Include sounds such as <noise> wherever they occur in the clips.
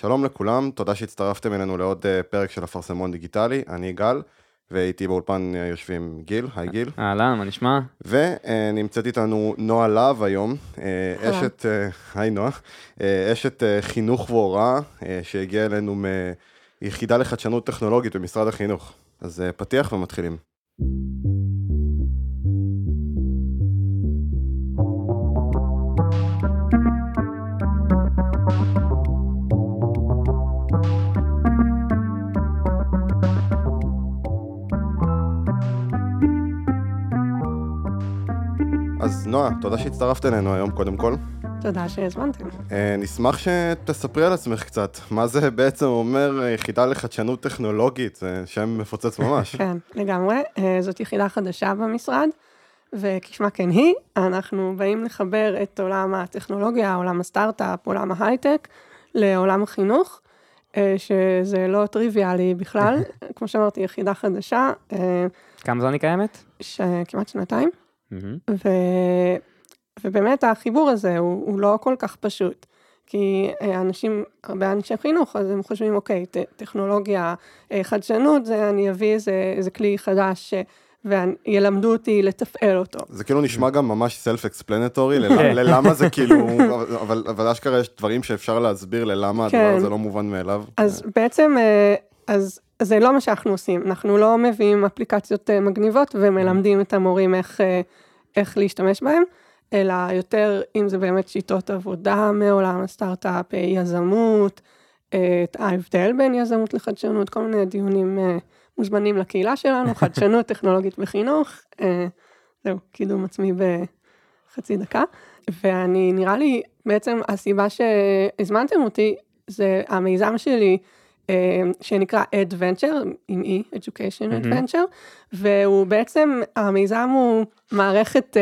שלום לכולם, תודה שהצטרפתם אלינו לעוד אה, פרק של אפרסמון דיגיטלי, אני גל, ואיתי באולפן אה, יושבים גיל, היי גיל. אהלן, מה נשמע? ונמצאת איתנו נועה להב היום, אה, אשת, היי נועה, אשת חינוך והוראה, שהגיעה אלינו מיחידה לחדשנות טכנולוגית במשרד החינוך. אז פתיח ומתחילים. נועה, תודה שהצטרפת אלינו היום, קודם כל. תודה שהזמנתם. אה, נשמח שתספרי על עצמך קצת. מה זה בעצם אומר אה, יחידה לחדשנות טכנולוגית? זה שם מפוצץ ממש. <laughs> כן, לגמרי. אה, זאת יחידה חדשה במשרד, וכשמה כן היא, אנחנו באים לחבר את עולם הטכנולוגיה, עולם הסטארט-אפ, עולם ההייטק, לעולם החינוך, שזה לא טריוויאלי בכלל. <laughs> כמו שאמרתי, יחידה חדשה. כמה זמן היא קיימת? כמעט שנתיים. ו... ובאמת החיבור הזה הוא, הוא לא כל כך פשוט. כי אה, אנשים, הרבה אנשי חינוך, אז הם חושבים, אוקיי, ט- טכנולוגיה, אה, חדשנות, זה אני אביא איזה, איזה כלי חדש וילמדו אותי לתפעל אותו. זה כאילו נשמע גם ממש self-explanatory, <laughs> ללמה זה כאילו, אבל, אבל אשכרה יש דברים שאפשר להסביר ללמה הדבר כן. הזה לא מובן מאליו. אז בעצם, אה, אז זה לא מה שאנחנו עושים, אנחנו לא מביאים אפליקציות מגניבות ומלמדים את המורים איך, איך להשתמש בהם. אלא יותר אם זה באמת שיטות עבודה מעולם הסטארט-אפ, יזמות, את ההבדל בין יזמות לחדשנות, כל מיני דיונים אה, מוזמנים לקהילה שלנו, <laughs> חדשנות טכנולוגית בחינוך, אה, זהו, קידום עצמי בחצי דקה. ואני, נראה לי, בעצם הסיבה שהזמנתם אותי, זה המיזם שלי, אה, שנקרא Adventure, עם E, Education Adventure, והוא בעצם, המיזם הוא מערכת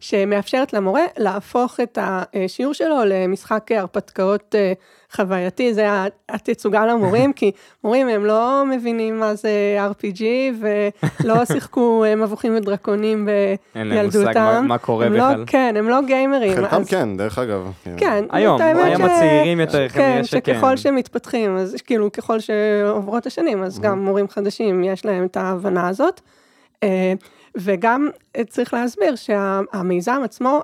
שמאפשרת למורה להפוך את השיעור שלו למשחק הרפתקאות אה, חווייתי, זה התצוגה למורים, כי מורים הם לא מבינים מה זה RPG ולא <laughs> שיחקו אה, מבוכים ודרקונים בילדותם. אין להם מושג מה, מה קורה לא- בכלל. לא, כן, הם לא גיימרים. חלקם אז... כן, דרך אגב. כן. היום, היום ש... הצעירים יותר, כן, שככל שמתפתחים, אז כאילו ככל שעוברות השנים, אז גם מורים חדשים יש להם את ההבנה הזאת. אה, וגם צריך להסביר שהמיזם עצמו,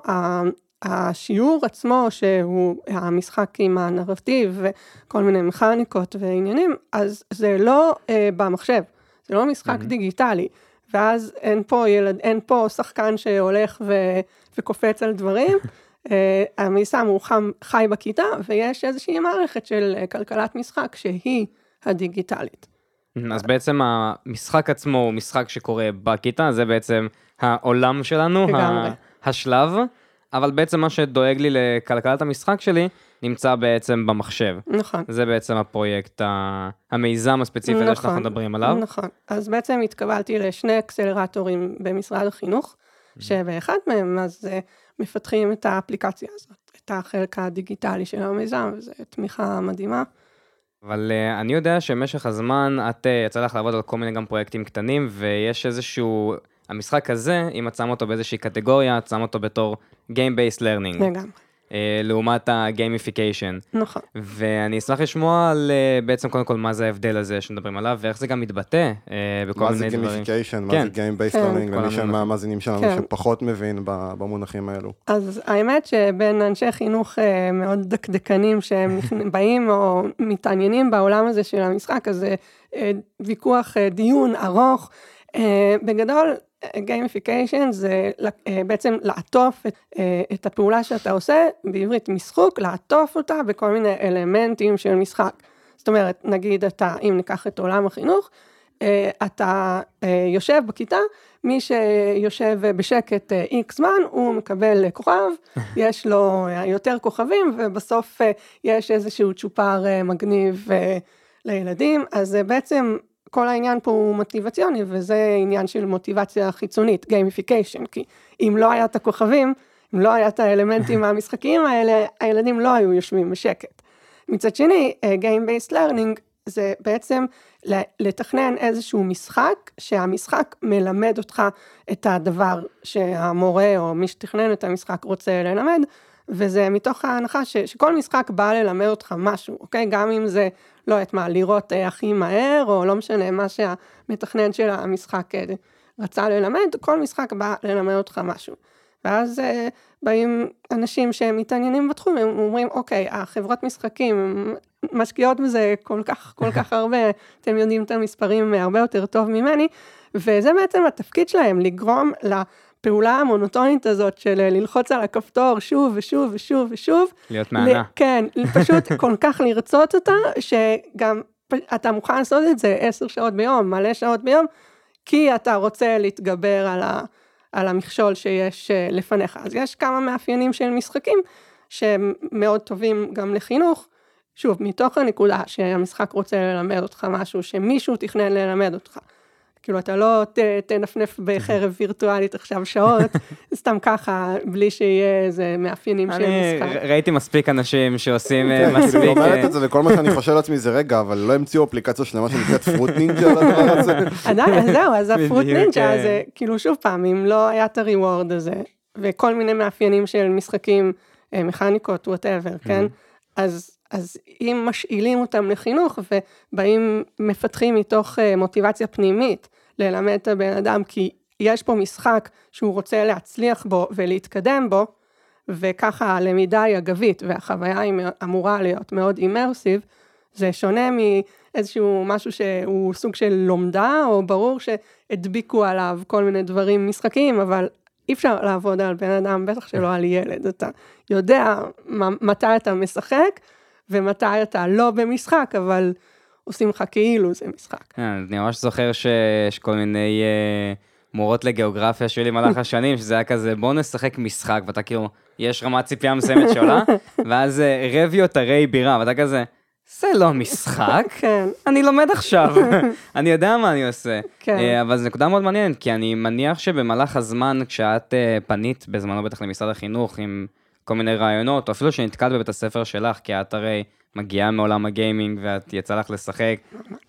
השיעור עצמו, שהוא המשחק עם הנרטיב וכל מיני מכניקות ועניינים, אז זה לא אה, במחשב, זה לא משחק mm-hmm. דיגיטלי. ואז אין פה ילד, אין פה שחקן שהולך ו, וקופץ על דברים. <laughs> uh, המיזם הוא חם, חי בכיתה, ויש איזושהי מערכת של כלכלת משחק שהיא הדיגיטלית. אז בעצם המשחק עצמו הוא משחק שקורה בכיתה, זה בעצם העולם שלנו. השלב, אבל בעצם מה שדואג לי לכלכלת המשחק שלי, נמצא בעצם במחשב. נכון. זה בעצם הפרויקט, המיזם הספציפי נכון, הזה שאנחנו מדברים עליו. נכון. אז בעצם התקבלתי לשני אקסלרטורים במשרד החינוך, שבאחד מהם אז uh, מפתחים את האפליקציה הזאת, את החלק הדיגיטלי של המיזם, וזו תמיכה מדהימה. אבל אה, אני יודע שבמשך הזמן את אה, יצא לך לעבוד על כל מיני גם פרויקטים קטנים, ויש איזשהו, המשחק הזה, אם את שם אותו באיזושהי קטגוריה, את שם אותו בתור Game-Based Learning. לגמרי. אה, לעומת ה gamification. נכון. ואני אשמח לשמוע על אה, בעצם קודם כל מה זה ההבדל הזה שמדברים עליו, ואיך זה גם מתבטא אה, בכל מיני דברים. מה זה gamification, מה זה Game-Based כן. Learning, למי שהמאזינים שלנו כן. שפחות מבין במונחים האלו. אז האמת שבין אנשי חינוך מאוד דקדקנים שהם <laughs> באים או מתעניינים בעולם הזה של המשחק, אז זה ויכוח, דיון ארוך. בגדול, gamification זה אה, בעצם לעטוף את, אה, את הפעולה שאתה עושה, בעברית משחוק, לעטוף אותה בכל מיני אלמנטים של משחק. זאת אומרת, נגיד אתה, אם ניקח את עולם החינוך, אה, אתה יושב בכיתה, מי שיושב בשקט איקס זמן, הוא מקבל כוכב, <laughs> יש לו יותר כוכבים, ובסוף יש איזשהו צ'ופר מגניב לילדים, אז בעצם כל העניין פה הוא מוטיבציוני, וזה עניין של מוטיבציה חיצונית, gamification, כי אם לא היה את הכוכבים, אם לא היה את האלמנטים <laughs> המשחקיים האלה, הילדים לא היו יושבים בשקט. מצד שני, אה, Game-Based Learning זה בעצם לתכנן איזשהו משחק, שהמשחק מלמד אותך את הדבר שהמורה או מי שתכנן את המשחק רוצה ללמד, וזה מתוך ההנחה ש, שכל משחק בא ללמד אותך משהו, אוקיי? גם אם זה, לא יודעת מה, לראות אה, הכי מהר, או לא משנה, מה שהמתכנן של המשחק אה, רצה ללמד, כל משחק בא ללמד אותך משהו. ואז אה, באים אנשים שמתעניינים בתחום, הם אומרים, אוקיי, החברות משחקים משקיעות בזה כל כך, כל כך <laughs> הרבה, אתם יודעים את המספרים הרבה יותר טוב ממני, וזה בעצם התפקיד שלהם, לגרום לפעולה המונוטונית הזאת של אה, ללחוץ על הכפתור שוב ושוב ושוב ושוב. להיות מענה. כן, פשוט <laughs> כל כך לרצות אותה, שגם אתה מוכן לעשות את זה עשר שעות ביום, מלא שעות ביום, כי אתה רוצה להתגבר על, ה, על המכשול שיש אה, לפניך. אז יש כמה מאפיינים של משחקים שהם מאוד טובים גם לחינוך. שוב, מתוך הנקודה שהמשחק רוצה ללמד אותך משהו שמישהו תכנן ללמד אותך. כאילו, אתה לא ת, תנפנף בחרב וירטואלית עכשיו שעות, <laughs> סתם ככה, בלי שיהיה איזה מאפיינים של משחק. אני ראיתי מספיק אנשים שעושים אה, כן, מספיק... היא אומרת אה, את זה, וכל מה שאני חושב לעצמי זה, רגע, אבל לא המציאו אפליקציה שלמה שנקראת פרוט נינג'ה על הדבר הזה? <laughs> עדיין, אז זהו, אז הפרוט נינג'ה כן. זה, כאילו, שוב פעם, אם לא היה את הריוורד הזה, וכל מיני מאפיינים של משחקים, אה, מכניקות, whatever, כן? אז... אז אם משאילים אותם לחינוך ובאים, מפתחים מתוך מוטיבציה פנימית ללמד את הבן אדם, כי יש פה משחק שהוא רוצה להצליח בו ולהתקדם בו, וככה הלמידה היא אגבית והחוויה היא אמורה להיות מאוד immersive, זה שונה מאיזשהו משהו שהוא סוג של לומדה, או ברור שהדביקו עליו כל מיני דברים משחקיים, אבל אי אפשר לעבוד על בן אדם, בטח שלא על ילד, אתה יודע מתי אתה משחק, ומתי אתה לא במשחק, אבל עושים לך כאילו זה משחק. כן, אני ממש זוכר שיש כל מיני אה, מורות לגיאוגרפיה שהיו לי במהלך <laughs> השנים, שזה היה כזה, בוא נשחק משחק, ואתה כאילו, יש רמת ציפייה מסוימת שעולה, <laughs> ואז אה, רביוט הרי בירה, ואתה כזה, זה לא משחק, <laughs> כן. אני לומד עכשיו, אני יודע מה אני עושה. כן. אה, אבל זו נקודה מאוד מעניינת, כי אני מניח שבמהלך הזמן, כשאת אה, פנית בזמנו בטח למשרד החינוך עם כל מיני רעיונות, אפילו שנתקלת בבית הספר שלך, כי את הרי מגיעה מעולם הגיימינג ואת יצא לך לשחק,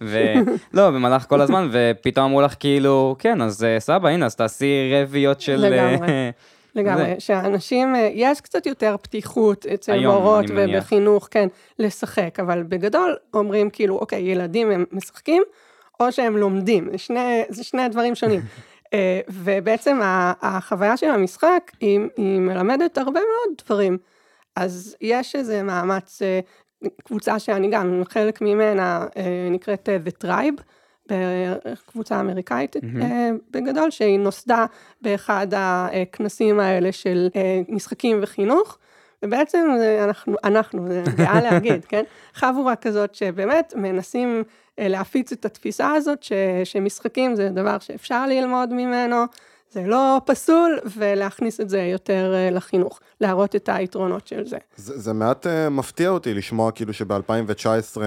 ולא, <laughs> במהלך כל הזמן, ופתאום אמרו לך כאילו, כן, אז אה, סבא, הנה, אז תעשי רביעיות של... לגמרי. אה, לגמרי, <laughs> שאנשים, אה, יש קצת יותר פתיחות אצל היום, מורות. ובחינוך, כן, לשחק, אבל בגדול אומרים כאילו, אוקיי, ילדים הם משחקים, או שהם לומדים, שני, זה שני דברים שונים. <laughs> אה, ובעצם החוויה של המשחק, היא, היא מלמדת הרבה מאוד דברים. אז יש איזה מאמץ, אה, קבוצה שאני גם חלק ממנה, אה, נקראת The Tribe, קבוצה אמריקאית אה, בגדול, שהיא נוסדה באחד הכנסים האלה של משחקים וחינוך. ובעצם אנחנו, אנחנו, זה גאה להגיד, <laughs> כן? חבורה כזאת שבאמת מנסים להפיץ את התפיסה הזאת ש, שמשחקים זה דבר שאפשר ללמוד ממנו, זה לא פסול, ולהכניס את זה יותר אה, לחינוך, להראות את היתרונות של זה. זה, זה מעט uh, מפתיע אותי לשמוע כאילו שב-2019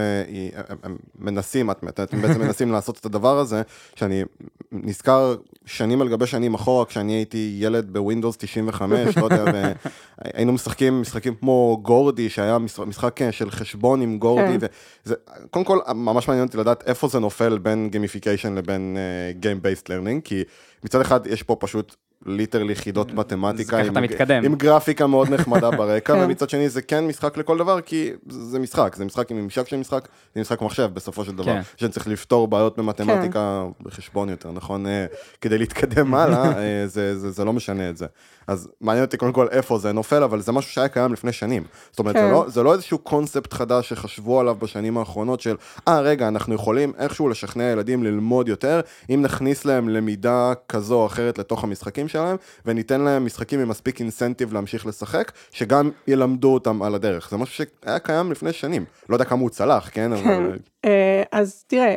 הם, הם מנסים, את, אתם בעצם מנסים לעשות את הדבר הזה, שאני נזכר שנים על גבי שנים אחורה, כשאני הייתי ילד ב Windows 95, לא יודע, והיינו משחקים משחקים כמו גורדי, שהיה משחק, אה, של חשבון עם גורדי, כן. וזה, קודם כל ממש מעניין אותי לדעת איפה זה נופל בין gamification לבין Game Based Learning, כי מצד אחד יש פה פשוט literally חידות מתמטיקה, עם. עם גרפיקה מאוד נחמדה <laughs> ברקע, כן. ומצד שני זה כן משחק לכל דבר, כי זה משחק, זה משחק עם ממשק של משחק, זה משחק מחשב בסופו של דבר, כן. שאני צריך לפתור בעיות במתמטיקה, בחשבון יותר, נכון? אה, כדי להתקדם הלאה, <laughs> אה, זה, זה, זה לא משנה את זה. אז מעניין אותי קודם כל איפה זה נופל, אבל זה משהו שהיה קיים לפני שנים. זאת אומרת, זה, כן. לא, זה לא איזשהו קונספט חדש שחשבו עליו בשנים האחרונות של, אה, רגע, אנחנו יכולים איכשהו לשכנע ילדים ללמוד יותר, אם נכניס להם למידה כזו או אחרת לתוך המשחקים שלהם, וניתן להם משחקים עם מספיק אינסנטיב להמשיך לשחק, שגם ילמדו אותם על הדרך. זה משהו שהיה קיים לפני שנים. לא יודע כמה הוא צלח, כן? כן. אבל... אה, אז תראה,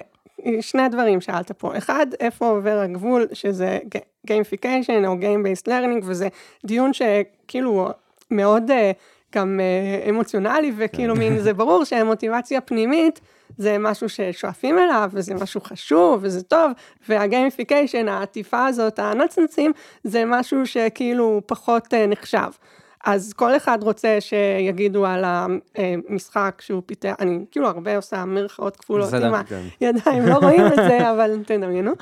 שני דברים שאלת פה. אחד, איפה עובר הגבול, שזה gamification או Game-Based Learning, וזה דיון שכאילו מאוד אה, גם אה, אמוציונלי, וכאילו מין, זה ברור שהמוטיבציה פנימית זה משהו ששואפים אליו, וזה משהו חשוב, וזה טוב, וה gamification, העטיפה הזאת, הנצנצים, זה משהו שכאילו פחות אה, נחשב. אז כל אחד רוצה שיגידו על המשחק שהוא פיתח, אני כאילו הרבה עושה מירכאות כפולות עם כן. הידיים, לא רואים את זה, <laughs> אבל תדמיינו.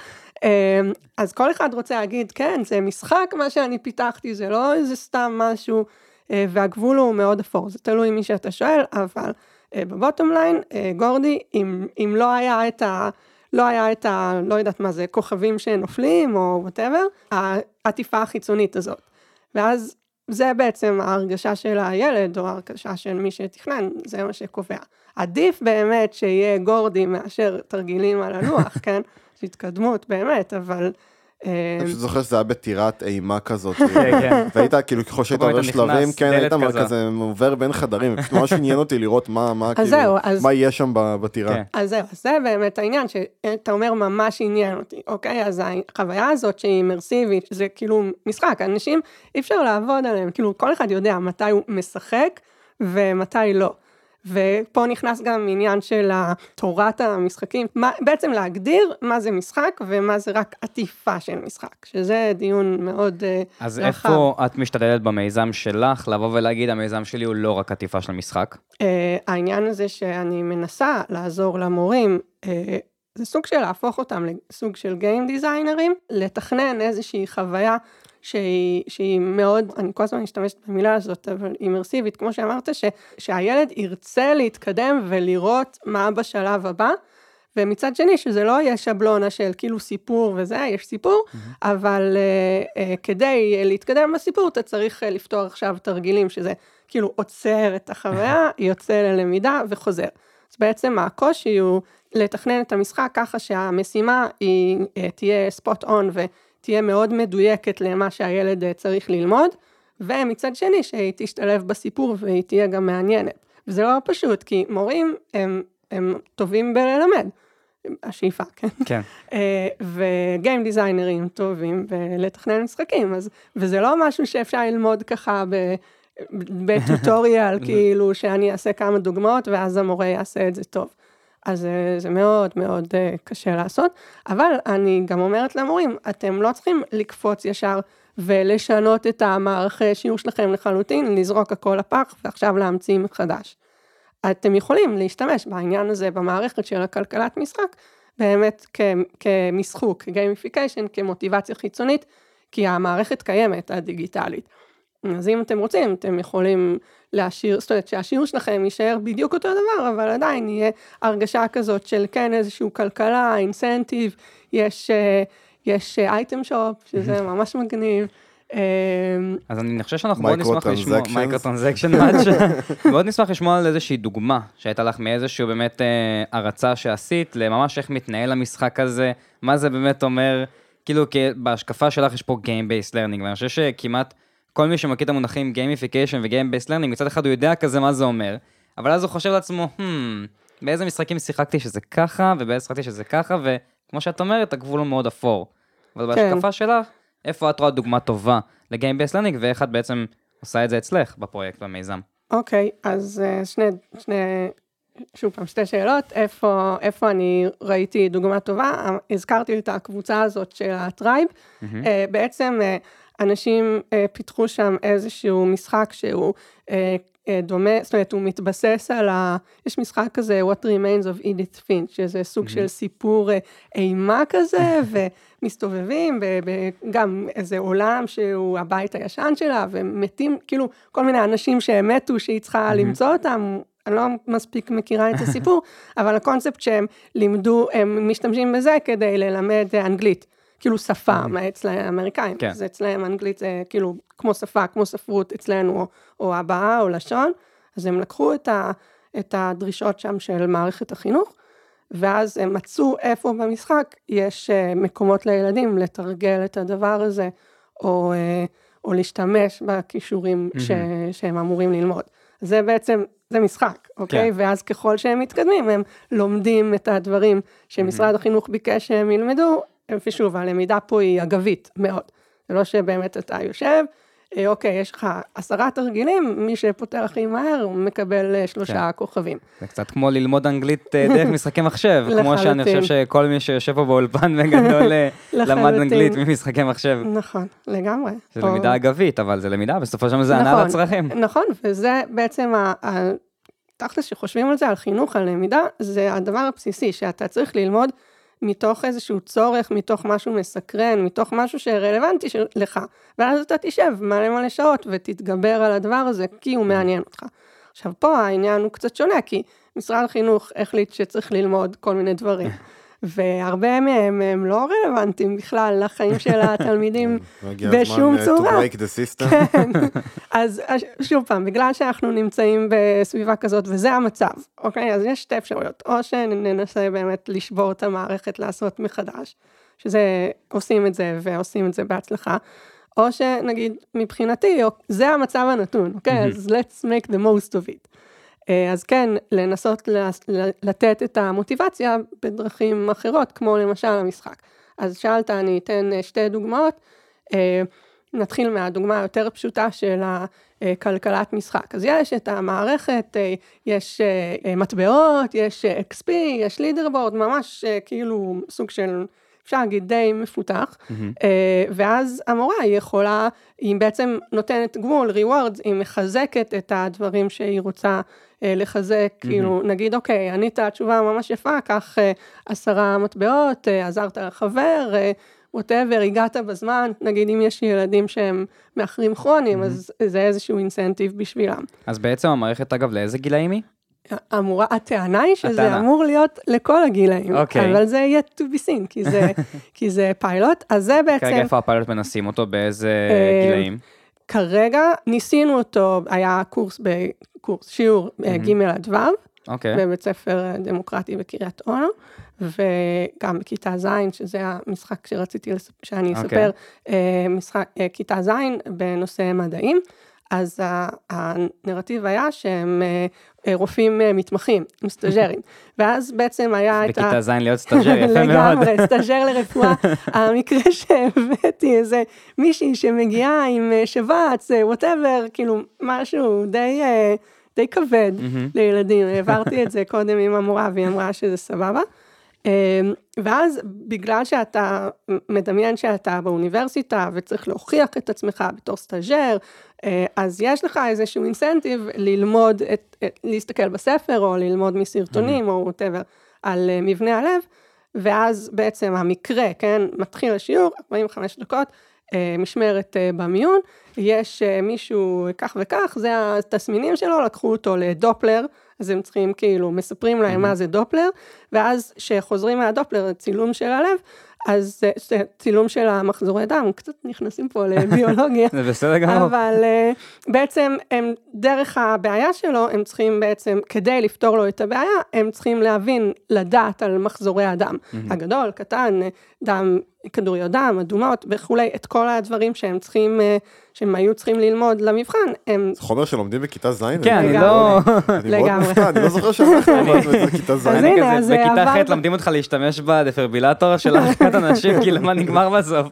אה, אז כל אחד רוצה להגיד, כן, זה משחק מה שאני פיתחתי, זה לא איזה סתם משהו אה, והגבול הוא מאוד אפור, זה תלוי מי שאתה שואל, אבל ב bottom line, אה, גורדי, אם, אם לא היה את ה... לא היה את ה... לא יודעת מה זה, כוכבים שנופלים או whatever, העטיפה החיצונית הזאת. ואז זה בעצם ההרגשה של הילד, או ההרגשה של מי שתכנן, זה מה שקובע. עדיף באמת שיהיה גורדי מאשר תרגילים על הלוח, <laughs> כן? התקדמות באמת, אבל... אני פשוט זוכר שזה היה בטירת אימה כזאת, כן, כן. והיית כאילו ככל שהיית עובר שלבים, כן, היית כזה. עובר בין חדרים, ממש עניין אותי לראות מה, כאילו, יהיה שם ב- בטירה. כן. אז זהו, אז זה באמת העניין, שאתה אומר ממש עניין אותי, אוקיי? אז החוויה הזאת שהיא אימרסיבית, זה כאילו משחק, אנשים, אי אפשר לעבוד עליהם, כאילו כל אחד יודע מתי הוא משחק ומתי לא. ופה נכנס גם עניין של תורת המשחקים, מה, בעצם להגדיר מה זה משחק ומה זה רק עטיפה של משחק, שזה דיון מאוד אה, אז רחב. איפה את משתדלת במיזם שלך לבוא ולהגיד, המיזם שלי הוא לא רק עטיפה של משחק? אה, העניין הזה שאני מנסה לעזור למורים, אה, זה סוג של להפוך אותם לסוג של גיים דיזיינרים, לתכנן איזושהי חוויה שהיא, שהיא מאוד, אני כל הזמן משתמשת במילה הזאת, אבל אימרסיבית, כמו שאמרת, ש, שהילד ירצה להתקדם ולראות מה בשלב הבא. ומצד שני, שזה לא יהיה שבלונה של כאילו סיפור וזה, יש סיפור, אבל uh, uh, כדי להתקדם בסיפור, אתה צריך uh, לפתור עכשיו תרגילים, שזה כאילו עוצר את החוויה, יוצא ללמידה וחוזר. אז בעצם הקושי הוא לתכנן את המשחק ככה שהמשימה היא uh, תהיה ספוט און ותהיה מאוד מדויקת למה שהילד uh, צריך ללמוד, ומצד שני, שהיא תשתלב בסיפור והיא תהיה גם מעניינת. וזה לא פשוט, כי מורים הם, הם טובים בללמד. השאיפה, כן? כן. <laughs> אה, וגיים דיזיינרים טובים בלתכנן משחקים, אז, וזה לא משהו שאפשר ללמוד ככה ב, בטוטוריאל, <laughs> כאילו שאני אעשה כמה דוגמאות ואז המורה יעשה את זה טוב. אז אה, זה מאוד מאוד אה, קשה לעשות, אבל אני גם אומרת למורים, אתם לא צריכים לקפוץ ישר ולשנות את המערכי שיעור שלכם לחלוטין, לזרוק הכל לפח ועכשיו להמציא מחדש. אתם יכולים להשתמש בעניין הזה במערכת של הכלכלת משחק, באמת כ- כמשחוק, כגיימיפיקיישן, כמוטיבציה חיצונית, כי המערכת קיימת, הדיגיטלית. אז אם אתם רוצים, אתם יכולים להשאיר, זאת אומרת שהשיעור שלכם יישאר בדיוק אותו דבר, אבל עדיין יהיה הרגשה כזאת של כן איזשהו כלכלה, אינסנטיב, יש, אה, יש item shop, שזה ממש מגניב. אה, אז אני חושב שאנחנו מאוד נשמח לשמוע. micro transaction מאוד נשמח לשמוע על איזושהי דוגמה שהייתה לך מאיזשהו באמת אה, הרצה שעשית, לממש איך מתנהל המשחק הזה, מה זה באמת אומר, כאילו בהשקפה שלך יש פה Game Based Learning, ואני חושב שכמעט כל מי שמכיר את המונחים ו-Game Based Learning, מצד אחד הוא יודע כזה מה זה אומר, אבל אז הוא חושב לעצמו, hmm, באיזה משחקים שיחקתי שזה ככה, ובאיזה שיחקתי שזה ככה, וכמו שאת אומרת, הגבול הוא מאוד אפור. אבל כן. בהשקפה שלך, איפה את רואה דוגמה טובה Based Learning, ואיך את בעצם עושה את זה אצלך בפרויקט, במיזם. אוקיי, אז אה, שני, שני, שוב פעם, שתי שאלות, איפה, איפה אני ראיתי דוגמה טובה, הזכרתי את הקבוצה הזאת של ה Tribe, אה, בעצם אה, אנשים אה, פיתחו שם איזשהו משחק שהוא אה, אה, דומה, זאת אומרת, הוא מתבסס על ה... יש משחק כזה, What Remains of Edith Finch, שזה סוג של סיפור אה, אימה כזה, <laughs> ומסתובבים גם איזה עולם שהוא הבית הישן שלה, ומתים, כאילו, כל מיני אנשים שהם מתו, שהיא צריכה למצוא אותם. אני לא מספיק מכירה את הסיפור, <laughs> אבל הקונספט שהם לימדו, הם משתמשים בזה כדי ללמד אה, אנגלית. כאילו שפה, מה אצל האמריקאים. כן. אז אצלהם אנגלית זה כאילו כמו שפה, כמו ספרות אצלנו, או, או הבעה או לשון. אז הם לקחו את, ה, את הדרישות שם של מערכת החינוך, ואז הם מצאו איפה במשחק יש אה, מקומות לילדים לתרגל את הדבר הזה, או, אה, או להשתמש בכישורים ש, שהם אמורים ללמוד. זה בעצם, זה משחק, אוקיי? כן. ואז ככל שהם מתקדמים, הם לומדים את הדברים שמשרד החינוך ביקש שהם ילמדו, ושוב, הלמידה פה היא אגבית מאוד. זה לא שבאמת אתה יושב, אה, אוקיי, יש לך עשרה תרגילים, מי שפותר הכי מהר, הוא מקבל אה, שלושה כן. כוכבים. זה קצת כמו ללמוד אנגלית אה, דרך משחקי מחשב, <laughs> כמו שאני חושב. שכל מי שיושב פה באולפן <laughs> בגדול למד. אנגלית ממשחקי מחשב. נכון, לגמרי. זה או- למידה אגבית, אבל זה למידה, בסופו של דבר זה הנעה נכון, לצרכים. נכון, וזה בעצם, ה- ה- תכל'ס שחושבים על זה, על חינוך, על למידה, זה הדבר הבסיסי, שאתה צריך ללמוד מתוך איזשהו צורך, מתוך משהו מסקרן, מתוך משהו שרלוונטי לך, ואז אתה תשב מלא מלא שעות ותתגבר על הדבר הזה, כי הוא מעניין אותך. עכשיו, פה העניין הוא קצת שונה, כי משרד החינוך החליט שצריך ללמוד כל מיני דברים. והרבה מהם הם לא רלוונטיים בכלל לחיים של התלמידים בשום <laughs> צורה. הגיע הזמן to break the system. <laughs> כן, אז שוב פעם, בגלל שאנחנו נמצאים בסביבה כזאת וזה המצב, אוקיי? אז יש שתי אפשרויות, או שננסה באמת לשבור את המערכת לעשות מחדש, שזה, עושים את זה ועושים את זה בהצלחה. או שנגיד, מבחינתי, זה המצב הנתון, אוקיי? אז let's make the most of it. אה, אז כן, לנסות לתת את המוטיבציה בדרכים אחרות, כמו למשל המשחק. אז שאלת, אני אתן אה, שתי דוגמאות. אה, נתחיל מהדוגמה היותר פשוטה של הכלכלת משחק. אז יש את המערכת, יש מטבעות, יש XP, יש לידרבורד, ממש כאילו סוג של אפשר להגיד די מפותח, mm-hmm. ואז המורה היא יכולה, היא בעצם נותנת גמול, reward, היא מחזקת את הדברים שהיא רוצה לחזק, mm-hmm. כאילו, נגיד, אוקיי, ענית תשובה ממש יפה, קח אה, עשרה מטבעות, עזרת לחבר, ווטאבר, הגעת בזמן, נגיד אם יש ילדים שהם מאחרים כרוניים, mm-hmm. אז זה איזשהו אינסנטיב בשבילם. אז בעצם המערכת, אגב, לאיזה גילאים היא? אמורה, הטענה היא שזה הטענה. אמור להיות לכל הגילאים, okay. אוקיי. אבל זה יהיה to be seen, כי זה, <laughs> כי זה פיילוט, אז זה בעצם... כרגע איפה הפיילוט מנסים אותו, באיזה אה, גילאים? כרגע ניסינו אותו, היה קורס, בקורס, שיעור mm-hmm. ג' עד ו', okay. אוקיי. בבית ספר דמוקרטי בקריית אונו, וגם בכיתה ז', שזה המשחק שרציתי שאני אספר, okay. אוקיי. משחק, כיתה ז' בנושא מדעים. אז הנרטיב היה שהם אה, רופאים אה, מתמחים, סטאג'רים. <laughs> ואז בעצם היה את ה... בכיתה ז' להיות סטאג'ר, יפה מאוד. <laughs> לגמרי, סטאג'ר לרפואה. <laughs> המקרה שהבאתי איזה מישהי שמגיעה עם אה, שבץ, whatever, כאילו משהו די... די כבד לילדים, העברתי את זה קודם עם המורה והיא אמרה שזה סבבה. ואז בגלל שאתה מדמיין שאתה באוניברסיטה וצריך להוכיח את עצמך בתור סטאג'ר, אה, אז יש לך איזשהו incentive ללמוד, את, את, להסתכל בספר, או ללמוד מסרטונים, או whatever, על אה, מבנה הלב, ואז בעצם המקרה, כן, מתחיל השיעור, 45 דקות, אה, משמרת במיון, יש מישהו כך וכך, זה התסמינים שלו, לקחו אותו לדופלר, אז הם צריכים כאילו, מספרים להם מה זה דופלר, ואז כשחוזרים מהדופלר, צילום של הלב, אז זה צילום של המחזורי דם, קצת נכנסים פה לביולוגיה. <laughs> זה בסדר גמור. אבל אה, בעצם הם, דרך הבעיה שלו, הם צריכים בעצם, כדי לפתור לו את הבעיה, הם צריכים להבין, לדעת על מחזורי הדם. הגדול, קטן, דם, כדוריות דם, אדומות וכולי, את כל הדברים שהם צריכים, אה, שהם היו צריכים ללמוד למבחן, הם... זה חומר שלומדים בכיתה ז'? כן, אני לא... <laughs> לגמרי. אני לא זוכר שאנחנו למדנו את זה בכיתה ז'. <laughs> אז הנה, אז בכיתה ח' למדים אותך להשתמש בדפיברילטור של אחת אנשים, כאילו מה נגמר בסוף.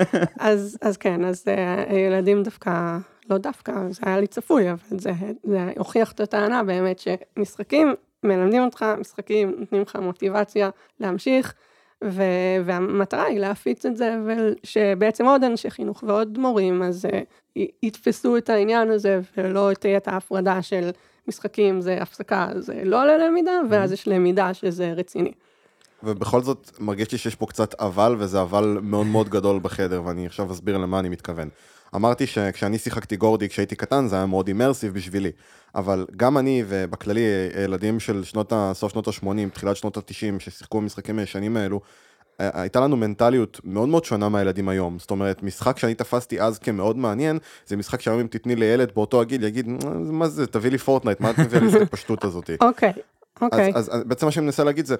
<laughs> אז כן, אז אה, הילדים דווקא... לא דווקא, זה היה לי צפוי, אבל זה, זה הוכיח את הטענה באמת שמשחקים מלמדים אותך, משחקים נותנים לך מוטיבציה להמשיך, ו, והמטרה היא להפיץ את זה, ושבעצם עוד אנשי חינוך ועוד מורים, אז uh, יתפסו את העניין הזה, ולא תהיה את ההפרדה של משחקים זה הפסקה, זה לא ללמידה, ואז יש למידה שזה רציני. ובכל זאת, מרגיש לי שיש פה קצת אבל, וזה אבל מאוד מאוד גדול בחדר, ואני עכשיו אסביר למה אני מתכוון. אמרתי שכשאני שיחקתי גורדי כשהייתי קטן, זה היה מאוד אימרסיב בשבילי. אבל גם אני, ובכללי, ילדים של שנות ה... סוף שנות ה-80, תחילת שנות ה-90, ששיחקו במשחקים הישנים האלו, הייתה לנו מנטליות מאוד מאוד שונה מהילדים היום. זאת אומרת, משחק שאני תפסתי אז כמאוד מעניין, זה משחק שהיום אם תתני לילד באותו הגיל, יגיד, מה זה, תביא לי פורטנייט, מה את מביאה לי את <laughs> הפשטות הזאת? אוקיי. אוקיי. אז, אז בעצם מה שאני מנסה להגיד זה,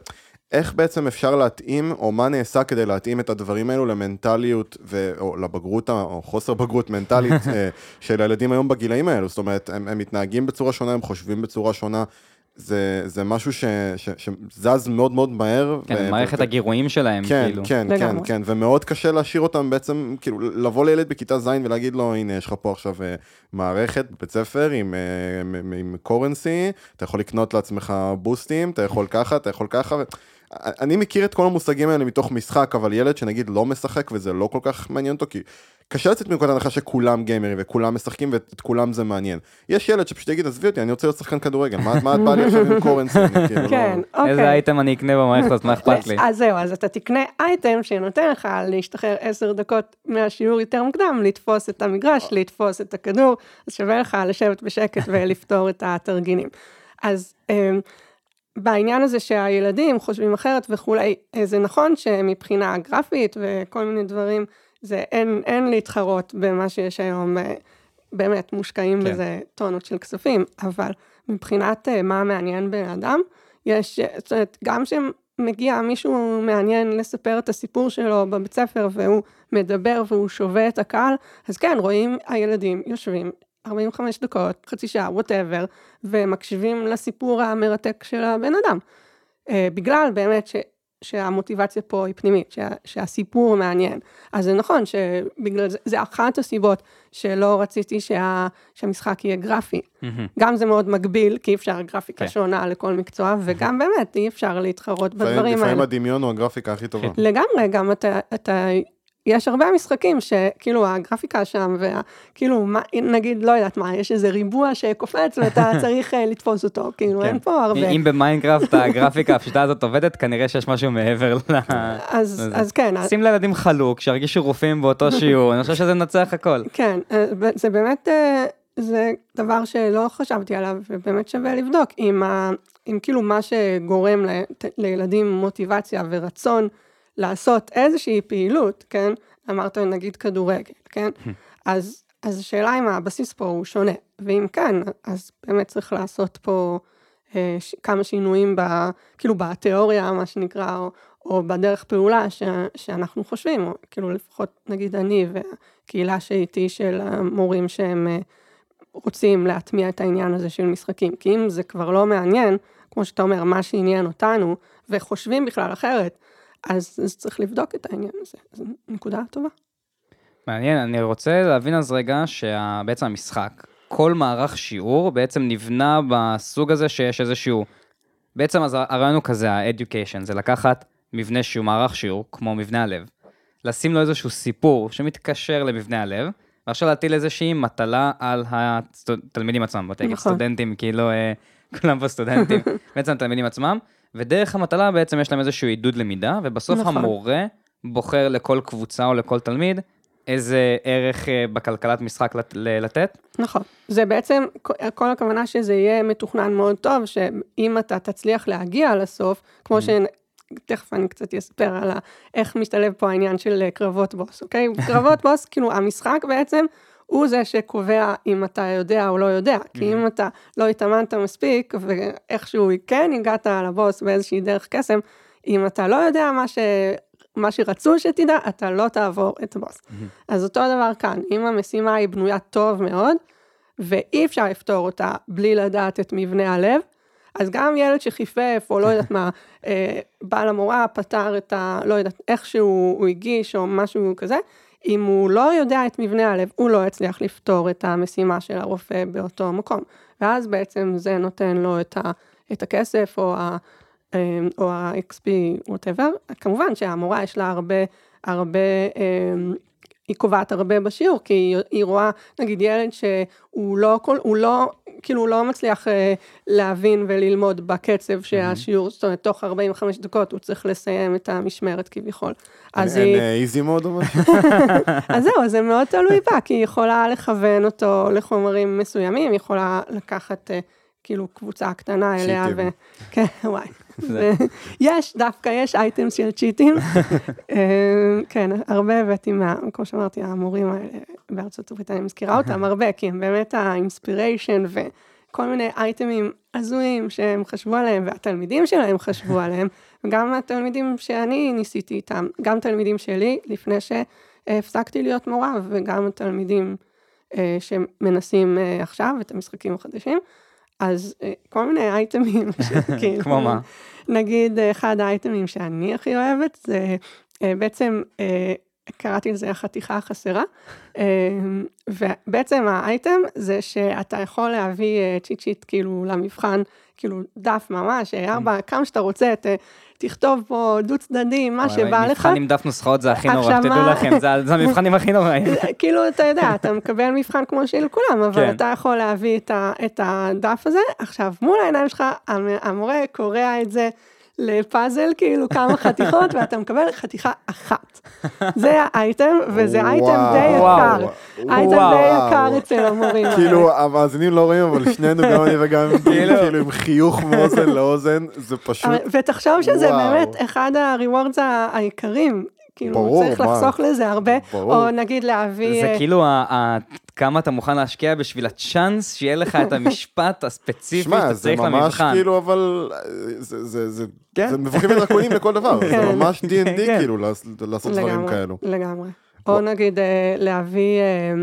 איך בעצם אפשר להתאים, או מה נעשה כדי להתאים את הדברים האלו למנטליות, ו, או לבגרות, או חוסר בגרות מנטלית <laughs> אה, של הילדים היום בגילאים האלו. זאת אומרת, הם, הם מתנהגים בצורה שונה, הם חושבים בצורה שונה. זה, זה משהו ש, ש, שזז מאוד מאוד מהר. כן, ו- מערכת ו- הגירויים שלהם, כן, כאילו. כן, כן, כן, כן, ומאוד קשה להשאיר אותם בעצם, כאילו, לבוא לילד בכיתה ז' ולהגיד לו, הנה, יש לך פה עכשיו uh, מערכת בבית ספר עם, uh, עם, עם קורנסי, אתה יכול לקנות לעצמך בוסטים, אתה יכול ככה, אתה יכול ככה, ו... אני מכיר את כל המושגים האלה מתוך משחק, אבל ילד שנגיד לא משחק וזה לא כל כך מעניין אותו, כי קשה לצאת מנקודת הנחה שכולם גיימרים וכולם משחקים ואת כולם זה מעניין. יש ילד שפשוט יגיד, עזבי אותי, אני רוצה להיות שחקן כדורגל, מה מה את באה לי עכשיו עם קורנסי? אני <laughs> כאילו לא- כן, אוקיי. איזה אייטם אני אקנה במערכת הזאת, מה אכפת לי? אז זהו, אז אתה תקנה אייטם שנותן לך להשתחרר עשר דקות מהשיעור יותר מוקדם, לתפוס את המגרש, לתפוס את הכדור, אז שווה לך לשבת בשקט ולפתור את התרגילים. אז אמ, בעניין הזה שהילדים חושבים אחרת וכולי, אה, זה נכון שמבחינה גרפית וכל מיני דברים, זה אין, אין להתחרות במה שיש היום, אה, באמת מושקעים כן. בזה טונות של כספים, אבל מבחינת אה, מה מעניין בן אדם, יש, זאת אומרת, גם שמגיע מישהו מעניין לספר את הסיפור שלו בבית ספר והוא מדבר והוא שובה את הקהל, אז כן, רואים הילדים יושבים 45 דקות, חצי שעה, ווטאבר, ומקשיבים לסיפור המרתק של הבן אדם. Uh, בגלל באמת ש, שהמוטיבציה פה היא פנימית, שה, שהסיפור מעניין. אז זה נכון שבגלל זה, זה אחת הסיבות שלא רציתי שה, שהמשחק יהיה גרפי. מהמם. גם זה מאוד מגביל, כי אי אפשר גרפיקה כן. שונה לכל מקצוע, וגם באמת אי אפשר להתחרות לפעמים- בדברים לפעמים האלה. הדמיון הוא הגרפיקה הכי טובה. לגמרי, גם אתה, אתה, יש הרבה משחקים שכאילו הגרפיקה שם, וכאילו, מה, נגיד, לא יודעת מה, יש איזה ריבוע שקופץ ואתה <laughs> צריך אה, לתפוס אותו, כאילו, כן. אין פה הרבה. אם במיינקראפט הגרפיקה הפשוטה הזאת עובדת, כנראה שיש משהו מעבר ל... אז, אז כן, שים לילדים חלוק, שירגישו רופאים באותו <laughs> שיעור, אני חושב שזה מנצח הכל. כן, אה, זה באמת, אה, זה דבר שלא חשבתי עליו, ובאמת שווה לבדוק אם, ה, אם כאילו מה שגורם ל, לילדים מוטיבציה ורצון לעשות איזושהי פעילות, כן? אמרת נגיד כדורגל, כן? אז, אז השאלה אם הבסיס פה הוא שונה, ואם כן, אז באמת צריך לעשות פה אה, ש, כמה שינויים, ב, כאילו בתיאוריה, מה שנקרא, או, או בדרך פעולה ש, שאנחנו חושבים, או כאילו לפחות נגיד אני והקהילה שאיתי של המורים שהם אה, רוצים להטמיע את העניין הזה של משחקים, כי אם זה כבר לא מעניין, כמו שאתה אומר, מה שעניין אותנו, וחושבים בכלל אחרת, אז, אז צריך לבדוק את העניין הזה, זו נקודה טובה. מעניין, אני רוצה להבין אז רגע שבעצם המשחק, כל מערך שיעור בעצם נבנה בסוג הזה שיש איזשהו, בעצם אז הרעיון הוא כזה, ה-education, זה לקחת מבנה שהוא מערך שיעור, כמו מבנה הלב, לשים לו איזשהו סיפור שמתקשר למבנה הלב, ועכשיו להטיל איזושהי מטלה על התלמידים עצמם, תגיד נכון. סטודנטים, כאילו כולם פה סטודנטים, <laughs> בעצם התלמידים עצמם, ודרך המטלה בעצם יש להם איזשהו עידוד למידה, ובסוף נכון. המורה בוחר לכל קבוצה או לכל תלמיד איזה ערך אה, בכלכלת משחק לתת. נכון. זה בעצם, כל הכוונה שזה יהיה מתוכנן מאוד טוב, שאם אתה תצליח להגיע לסוף, כמו ש... תכף אני קצת אספר על איך משתלב פה העניין של אה, קרבות בוס, אוקיי? קרבות בוס, כאילו, המשחק בעצם הוא זה שקובע אם אתה יודע או לא יודע. כי אם אתה לא התאמנת מספיק, ואיכשהו כן הגעת לבוס באיזושהי דרך קסם, אם אתה לא יודע מה ש... מה שרצו שתדע, אתה לא תעבור את הבוס. אז אותו דבר כאן, אם המשימה היא בנויה טוב מאוד, ואי אפשר לפתור אותה בלי לדעת את מבנה הלב, אז גם ילד שחיפף, או לא <laughs> יודעת מה, אה, בא למורה, פתר את ה... לא יודעת, איכשהו הוא הגיש, או משהו כזה, אם הוא לא יודע את מבנה הלב, הוא לא יצליח לפתור את המשימה של הרופא באותו מקום. ואז בעצם זה נותן לו את, ה, את הכסף, או ה... אה, או ה-XP, whatever. כמובן שהמורה יש לה הרבה, הרבה, אה, היא קובעת הרבה בשיעור, כי היא רואה, נגיד ילד שהוא לא, כל, הוא לא, כאילו לא מצליח אה, להבין וללמוד בקצב שהשיעור, זאת אומרת, תוך 45 דקות הוא צריך לסיים את המשמרת כביכול. אז אין היא, איזי מוד או משהו? אז זהו, זה מאוד תלוי בה, כי היא יכולה לכוון אותו לחומרים מסוימים, היא יכולה לקחת אה, כאילו קבוצה קטנה אליה, ו... כן, <laughs> וואי. <laughs> יש, דווקא יש אייטם של צ'יטים. <laughs> אה, כן, הרבה הבאתי מה, כמו שאמרתי, המורים האלה בארצות הברית, אני מזכירה אותם הרבה, כי הם באמת האינספיריישן וכל מיני אייטמים הזויים שהם חשבו עליהם, והתלמידים שלהם חשבו <laughs> עליהם, וגם התלמידים שאני ניסיתי איתם, גם תלמידים שלי, לפני שהפסקתי להיות מורה, וגם התלמידים אה, שמנסים אה, עכשיו את המשחקים החדשים. אז אה, כל מיני אייטמים, <laughs> שכאילו, כמו מה? נגיד, אה, אחד האייטמים שאני הכי אוהבת, זה אה, בעצם, קראתי לזה החתיכה החסרה, ובעצם האייטם זה שאתה יכול להביא צ'יט שיט כאילו למבחן, כאילו דף ממש, A4, כמה שאתה רוצה, ת, תכתוב פה דו צדדי, מה שבא לך. מבחן עם דף נוסחאות זה הכי נורא, תדעו לכם, זה- המבחנים הכי נוראים. <laughs> כאילו, אתה יודע, אתה מקבל מבחן כמו של כולם, אבל כן. אתה יכול להביא את, הדף הזה. עכשיו, מול העיניים שלך, המ- המורה קורע את זה לפאזל, כאילו כמה חתיכות, ואתה מקבל חתיכה אחת. זה האייטם, וזה אייטם די. יקר. אייטם. די יקר אצל המורים. כאילו, המאזינים לא רואים, אבל שנינו, גם אני וגם <laughs> הם, כאילו עם חיוך מאוזן לאוזן, זה פשוט... ותחשוב שזה. באמת אחד ה-rewards ה- העיקריים. כאילו, ברור, צריך מה? לחסוך לזה הרבה, ברור. או נגיד להביא... זה כאילו ה- ה- כמה אתה מוכן להשקיע בשביל הצ'אנס שיהיה לך את המשפט הספציפי שמע, שאתה זה צריך ממש למבחן. כאילו, אבל זה- זה זה- כן. זה מבוכים ודרקונים לכל דבר, זה כן. ממש D&D <laughs> כן. כאילו, לעש- לעשות דברים לגמרי, כאלו. לגמרי. או נגיד אה, להביא, אה,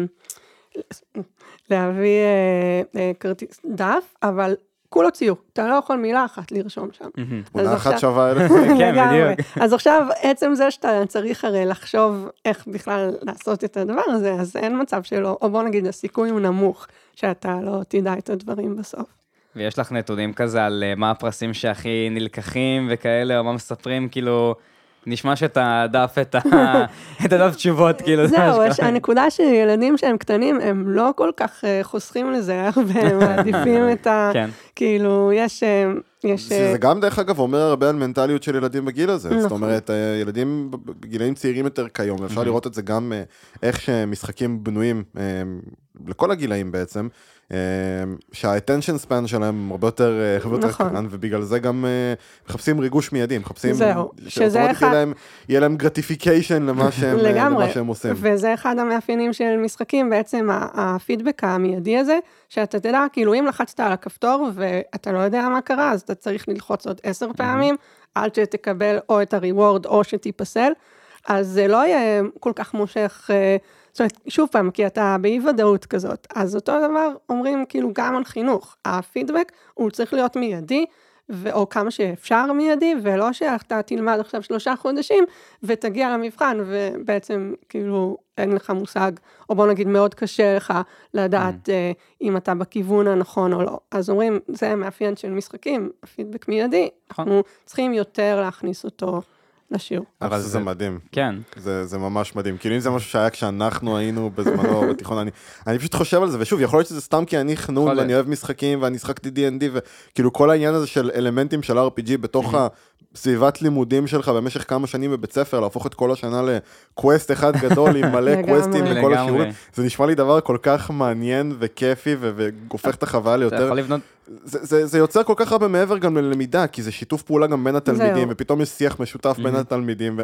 להביא אה, אה, כרטיס דף, אבל כולו ציור. אתה לא יכול מילה אחת לרשום שם. תמונה אז אחת שווה אלף. <laughs> כן. בדיוק. אז עכשיו, עצם זה שאתה צריך הרי לחשוב איך בכלל לעשות את הדבר הזה, אז אין מצב שלא, או בוא נגיד, הסיכוי הוא נמוך שאתה לא תדע את הדברים בסוף. ויש לך נתונים כזה על אה, מה הפרסים שהכי נלקחים וכאלה, או מה מספרים, כאילו, נשמע שאתה דף את ה- <laughs> את הדף תשובות, כאילו, זה מה זהו. הנקודה שילדים שהם קטנים, הם לא כל כך אה, חוסכים לזה הרבה, הם <laughs> מעדיפים את ה... כן. כאילו, יש... אה, יש... אה, זה גם דרך אגב אומר הרבה על מנטליות של ילדים בגיל הזה, זאת נכון. אומרת, אה, ילדים בגילאים צעירים יותר כיום, אפשר לראות את זה גם אה, איך שמשחקים בנויים, אה, לכל הגילאים בעצם, אה, שה-attention span שלהם הרבה יותר אה, הרבה יותר נכון. קטן, ובגלל זה גם אה, מחפשים ריגוש מיידי, מחפשים, זהו, שזה אחד- יהיה להם- יהיה להם gratification למה <laughs> שהם, לגמרי, למה שהם עושים. וזה אחד המאפיינים של משחקים, בעצם הפידבק המיידי הזה, שאתה תדע, כאילו אם לחצת על הכפתור ואתה לא יודע מה קרה, אז אתה צריך ללחוץ עוד עשר פעמים, עד שתקבל או את הריוורד או שתיפסל, אז זה לא יהיה כל כך מושך, זאת אומרת, שוב פעם, כי אתה באי ודאות כזאת, אז אותו דבר אומרים כאילו גם על חינוך, הפידבק הוא צריך להיות מיידי, ו- או כמה שאפשר מיידי, ולא שאתה תלמד עכשיו שלושה חודשים ותגיע למבחן ובעצם כאילו אין לך מושג, או בוא נגיד מאוד קשה לך לדעת אה, אם אתה בכיוון הנכון או לא. אז אומרים, זה מאפיין של משחקים, פידבק מיידי, נכון. אנחנו צריכים יותר להכניס אותו לשיעור. אבל זה זה- מדהים. כן. זה, זה ממש מדהים. כאילו אם זה משהו שהיה כשאנחנו היינו בזמנו <laughs> בתיכון, אני, אני פשוט חושב על זה, ושוב, יכול להיות שזה סתם כי אני חנון ואני. אוהב משחקים ואני שחקתי D&D, וכאילו כל העניין הזה של אלמנטים של RPG בתוך הסביבת לימודים שלך במשך כמה שנים בבית ספר, להפוך את כל השנה לקווסט אחד גדול עם מלא. <laughs> קווסטים וכל. השיעורים, זה נשמע לי דבר כל כך מעניין וכיפי והופך את החוויה אתה ליותר, יכול לבנות, זה, זה, זה יוצר כל כך הרבה מעבר גם ללמידה, כי זה שיתוף פעולה גם בין התלמידים, זהו. ופתאום יש שיח משותף בין התלמידים, ו...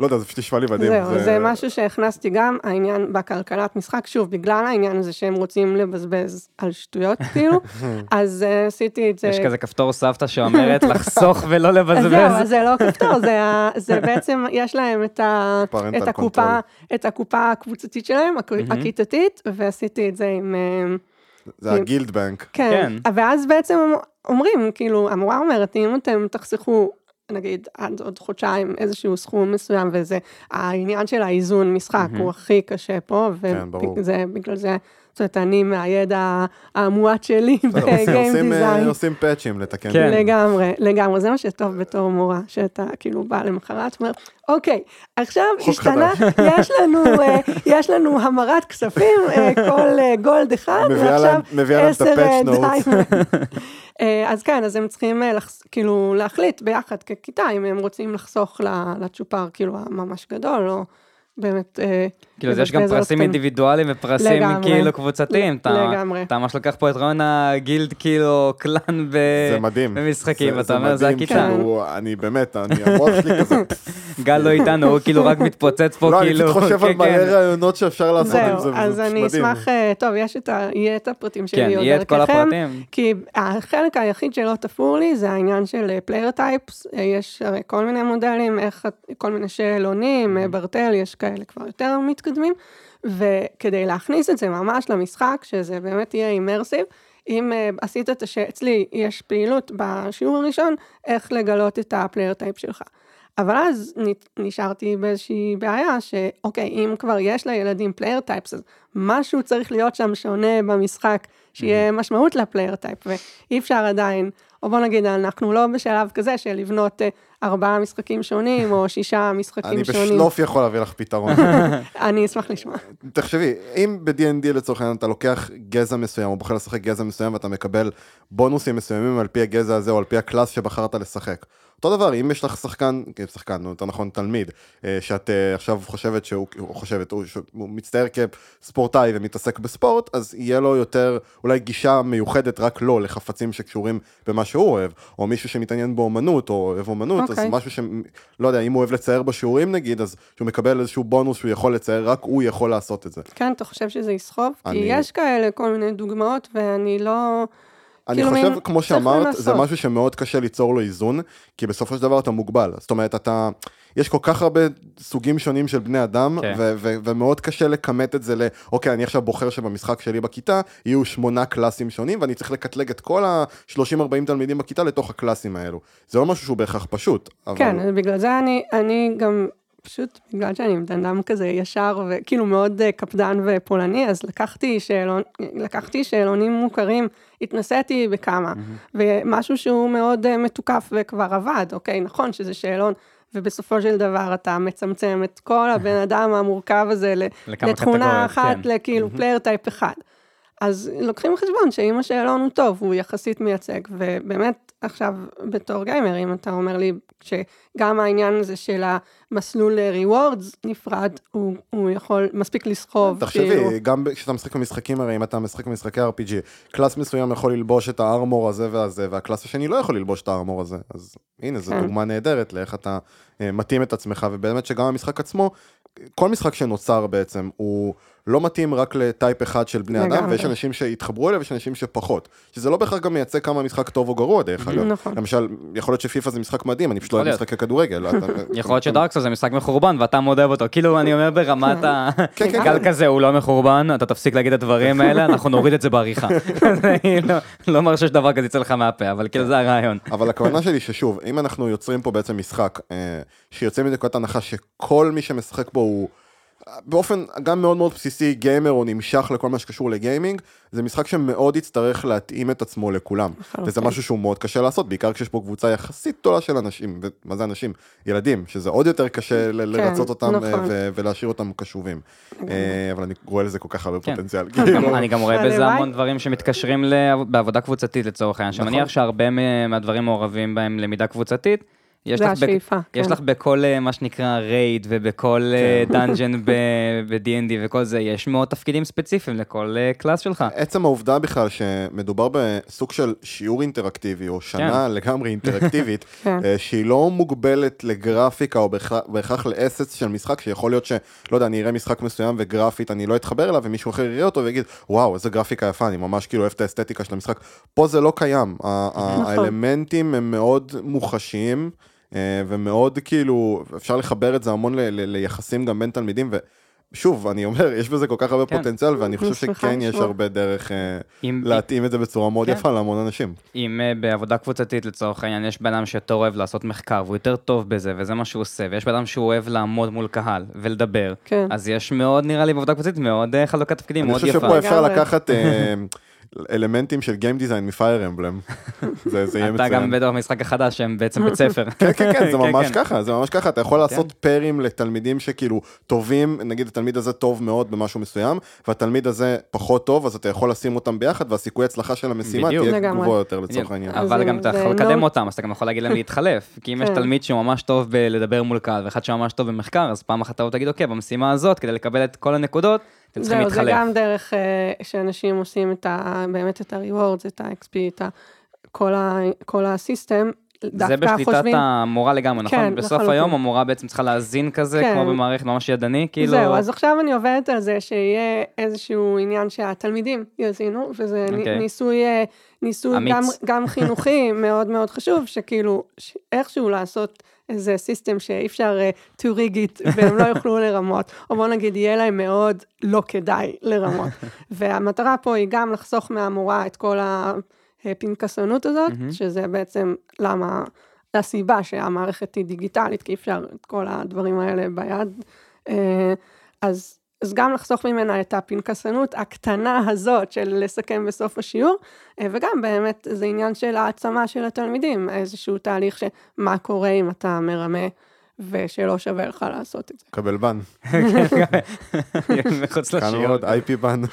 לא יודע, זה פשוט נשמע לי מדהים. זהו, זה משהו שהכנסתי גם, העניין בכלכלת משחק, שוב, בגלל העניין הזה שהם רוצים לבזבז על שטויות, <laughs> כאילו, אז אה, עשיתי את זה. יש כזה כפתור סבתא שאומרת <laughs> לחסוך ולא זהו, לבזבז. אז זה לא כפתור, זה, זה בעצם, יש להם את, ה, את, הקופה. את הקופה הקבוצתית שלהם, הכ- הכיתתית, ועשיתי את זה עם... אה, זה הגילד בנק. כן. כן. ואז בעצם אומרים, כאילו, המורה אומרת, אם אתם תחסכו, נגיד, עד עוד חודשיים איזשהו סכום מסוים, וזה, העניין של האיזון משחק הוא הכי קשה פה, כן, ברור. וזה, בגלל זה, זאת אומרת, אני מהידע המועט שלי עושים- בגיים עושים, אה, דיזיין. עושים פאצ'ים לתקן. כן. לגמרי, לגמרי, זה מה שטוב בתור מורה, שאתה כאילו בא למחרת, אומר, אוקיי, עכשיו השתנה, יש לנו, אה, <laughs> יש לנו המרת כספים, אה, כל gold אחד, ועכשיו עשר. diamond. <laughs> אה, אז כן, אז הם צריכים לחס- כאילו להחליט ביחד ככיתה, אם הם רוצים לחסוך לצ'ופר, כאילו, הממש גדול, או באמת... אה, כאילו, אז יש גם פרסים. אינדיבידואליים ופרסים לגמרי. כאילו קבוצתיים. אתה- לגמרי. אתה ממש לוקח פה את רעיון ה guild כאילו clan ב- זה מדהים. במשחקים, זה- ואתה אומר, זה מדהים, הכיתה. כאילו, אני באמת, אני, המוח שלי כזה, <laughs> גל לא איתנו, הוא כאילו רק מתפוצץ פה, לא, אני כאילו. פשוט חושב על כן, מלא כן. רעיונות שאפשר לעשות עם זה, זהו, אז אני. אשמח, אה, טוב, יש את ה... יהיה את הפרטים שלי כן, עוד יהיה את כל דרככם. הפרטים. כי החלק היחיד שלא תפור לי זה העניין של player types, יש הרי כל מיני מודלים, כל מיני שאלונים, אה, Bartle, יש כאלה כבר יותר מתקדמים, וכדי להכניס את זה ממש למשחק, שזה באמת יהיה immersive, אם uh, עשית את הש... אצלי יש פעילות בשיעור הראשון, איך לגלות את ה player type שלך. אבל אז נשארתי באיזושהי בעיה, שאוקיי, אם כבר יש לילדים player types, אז משהו צריך להיות שם שונה במשחק, שיהיה משמעות ל player type, ואי אפשר עדיין, או בוא נגיד, אנחנו לא בשלב כזה של לבנות אה, ארבעה משחקים שונים, או שישה משחקים אני שונים. בשלוף יכול להביא לך פתרון. <laughs> אני אשמח לשמוע. תחשבי, אם ב-D&D לצורך העניין אתה לוקח גזע מסוים, או בוחר לשחק גזע מסוים, ואתה מקבל בונוסים מסוימים על פי הגזע הזה, או על פי ה class שבחרת לשחק. אותו דבר, אם יש לך שחקן, כן, שחקן, יותר נכון תלמיד, אה, שאת אה, עכשיו חושבת שהוא, חושבת, הוא, שהוא מצטייר כספורטאי ומתעסק בספורט, אז יהיה לו יותר, אולי גישה מיוחדת רק לו, לחפצים שקשורים במה שהוא אוהב, או מישהו שמתעניין באומנות, או אוהב אומנות, okay. אז אוקיי. משהו ש... לא יודע, אם הוא אוהב לצייר בשיעורים נגיד, אז שהוא מקבל איזשהו בונוס שהוא יכול לצייר, רק הוא יכול לעשות את זה. כן, אתה חושב שזה יסחוב? אני- כי יש כאלה כל מיני דוגמאות, ואני לא... אני כאילו, חושב, מין- כמו שאמרת, זה. משהו שמאוד קשה ליצור לו איזון, כי בסופו של דבר אתה מוגבל. זאת אומרת, אתה... יש כל כך הרבה סוגים שונים של בני אדם, כן. ו- ו- ומאוד קשה לכמת את זה ל... אוקיי, אני עכשיו בוחר שבמשחק שלי בכיתה יהיו שמונה קלאסים שונים, ואני צריך לקטלג את כל ה-30-40 תלמידים בכיתה לתוך הקלאסים האלו. זה לא משהו שהוא בהכרח פשוט, אבל... כן, בגלל זה אני, אני גם, פשוט בגלל שאני בן אדם כזה ישר וכאילו מאוד אה, קפדן ופולני, אז לקחתי, שאלון, לקחתי שאלונים מוכרים, התנסיתי בכמה, ומשהו שהוא מאוד אה, מתוקף וכבר עבד, אוקיי, נכון שזה שאלון. ובסופו של דבר אתה מצמצם את כל הבן <laughs> אדם המורכב הזה לתכונה אחת, כן. לכאילו player type אחד. אז לוקחים בחשבון שאם השאלון הוא טוב, הוא יחסית מייצג, ובאמת עכשיו בתור גיימר, אם אתה אומר לי שגם העניין הזה של המסלול rewards נפרד, הוא, הוא יכול מספיק לסחוב, כאילו. תחשבי, גם כשאתה משחק במשחקים, הרי אם אתה משחק במשחקי RPG, class מסוים יכול ללבוש את ה armor הזה והזה, וה class השני לא יכול ללבוש את ה armor הזה. אז הנה, זו כן. דוגמה נהדרת לאיך אתה אה, מתאים את עצמך, ובאמת שגם המשחק עצמו, כל משחק שנוצר בעצם, הוא לא מתאים רק ל type אחד של בני אדם. ויש אנשים שהתחברו אליו ויש אנשים שפחות. שזה לא בהכרח גם מייצג כמה המשחק טוב או גרוע, דרך אגב. נכון. למשל, יכול להיות שפיפא זה משחק מדהים, אני פשוט לא אוהב. משחקי כדורגל. אתה- <laughs> יכול להיות ש Dark Souls זה משחק מחורבן ואתה מאוד אוהב אותו, כאילו אני אומר ברמת ה... כן, כן, גל כן. כזה הוא לא מחורבן, אתה תפסיק להגיד את הדברים האלה, אנחנו נוריד את זה בעריכה. <laughs> אני לא- לא מרשה שדבר כזה יצא לך מהפה, אבל כאילו זה הרעיון. אבל הכוונה שלי ששוב, אם אנחנו יוצרים פה בעצם משחק, אה, שיוצא מנקודת הנחה שכל מי שמשחק בו הוא באופן גם מאוד מאוד בסיסי גיימר או נמשך לכל מה שקשור לגיימינג, זה משחק שמאוד יצטרך להתאים את עצמו לכולם. וזה משהו שהוא מאוד קשה לעשות, בעיקר כשיש פה קבוצה יחסית גדולה של אנשים, ומה זה אנשים? ילדים, שזה עוד יותר קשה ל- לרצות אותם אה, נכון. ו- ולהשאיר אותם קשובים. אה, אבל אני רואה לזה כל כך הרבה כן. פוטנציאל. כאילו, אני גם רואה בזה. המון דברים שמתקשרים לעב- בעבודה קבוצתית לצורך העניין, נכון. שמניח שהרבה מ- מהדברים מעורבים בהם למידה קבוצתית. יש לך, השאיפה, יש כן. לך בכל אה, מה שנקרא raid ובכל אה, כן. <laughs> dungeon ב-D&D וכל זה, יש מאוד תפקידים ספציפיים לכל אה, class שלך. עצם העובדה בכלל שמדובר בסוג של שיעור אינטראקטיבי, או שנה לגמרי אינטראקטיבית, <laughs> כן. אה, שהיא לא מוגבלת לגרפיקה או בהכרח- לאסץ של משחק, שיכול להיות ש... לא יודע, אני אראה משחק מסוים וגרפית, אני לא אתחבר אליו, ומישהו אחר יראה אותו ויגיד, וואו, איזה גרפיקה יפה, אני ממש כאילו אוהב את האסתטיקה של המשחק. פה זה לא קיים. נכון. האלמנטים הם מאוד מוחשיים. אה, ומאוד כאילו, אפשר לחבר את זה המון ל- ל- ליחסים גם בין תלמידים, ושוב, אני אומר, יש בזה כל כך הרבה כן. פוטנציאל, ואני חושב שכן יש. הרבה דרך אה, אם- להתאים את זה בצורה מאוד כן. יפה להמון אנשים. אם אה, בעבודה קבוצתית לצורך העניין יש בן אדם שיותר אוהב לעשות מחקר והוא יותר טוב בזה וזה מה שהוא עושה ויש בן אדם שהוא אוהב לעמוד מול קהל ולדבר כן. אז יש מאוד נראה לי בעבודה קבוצתית מאוד אה, חלוקת תפקידים אני מאוד חושב יפה. שפה אפשר. לקחת אה, <laughs> אלמנטים של גיים דיזיין מפייר אמבלם. זה זה יהיה אתה גם מצוין. בטח במשחק החדש שהם בעצם בית ספר. כן, כן, כן, זה ממש כן. ככה, זה ממש ככה, אתה יכול לעשות פaiרים לתלמידים שכאילו טובים, נגיד התלמיד הזה טוב מאוד במשהו מסוים, והתלמיד הזה פחות טוב, אז אתה יכול לשים אותם ביחד, והסיכוי הצלחה של המשימה. תהיה. גבוה יותר לצורך העניין. אבל גם אתה יכול לא- לקדם אותם, אז אתה גם יכול להגיד להם להתחלף. כי אם יש כן. תלמיד שהוא ממש טוב בלדבר מול קהל, ואחד שממש טוב במחקר, אז פעם אחת אתה תגיד, אוקיי, במשימה הזאת, כדי לקבל את כל הנקודות, אתם צריכים זהו, זה להתחלף. גם דרך אה, שאנשים עושים את ה... באמת את ה-rewards, את ה-XP, את ה... כל ה- כל הסיסטם. זה בשליטת חושבים- המורה לגמרי, כן, נכון? בסוף לחלוטין. היום המורה בעצם צריכה להאזין כזה, כן. כמו במערכת ממש ידני, כאילו... זהו, אז עכשיו אני עובדת על זה שיהיה איזשהו עניין שהתלמידים יאזינו, וזה אוקיי. okay. ניסוי, אה, ניסוי אמיץ. גם, גם חינוכי <laughs> מאוד מאוד חשוב, שכאילו איכשהו לעשות איזה סיסטם שאי אפשר uh, to rig it והם לא יוכלו לרמות, או בוא נגיד יהיה להם מאוד לא כדאי לרמות. <laughs> והמטרה פה היא גם לחסוך מהמורה את כל הפנקסנות הזאת. שזה בעצם למה, הסיבה שהמערכת היא דיגיטלית, כי אי אפשר את כל הדברים האלה ביד. אה, אז אז גם לחסוך ממנה את הפנקסנות הקטנה הזאת של לסכם בסוף השיעור, אה, וגם באמת זה עניין של העצמה של התלמידים, איזשהו תהליך שמה קורה אם אתה מרמה. ושלא שווה לך לעשות את זה. קבל בן. מחוץ כאן לשיעור. עוד IP בן.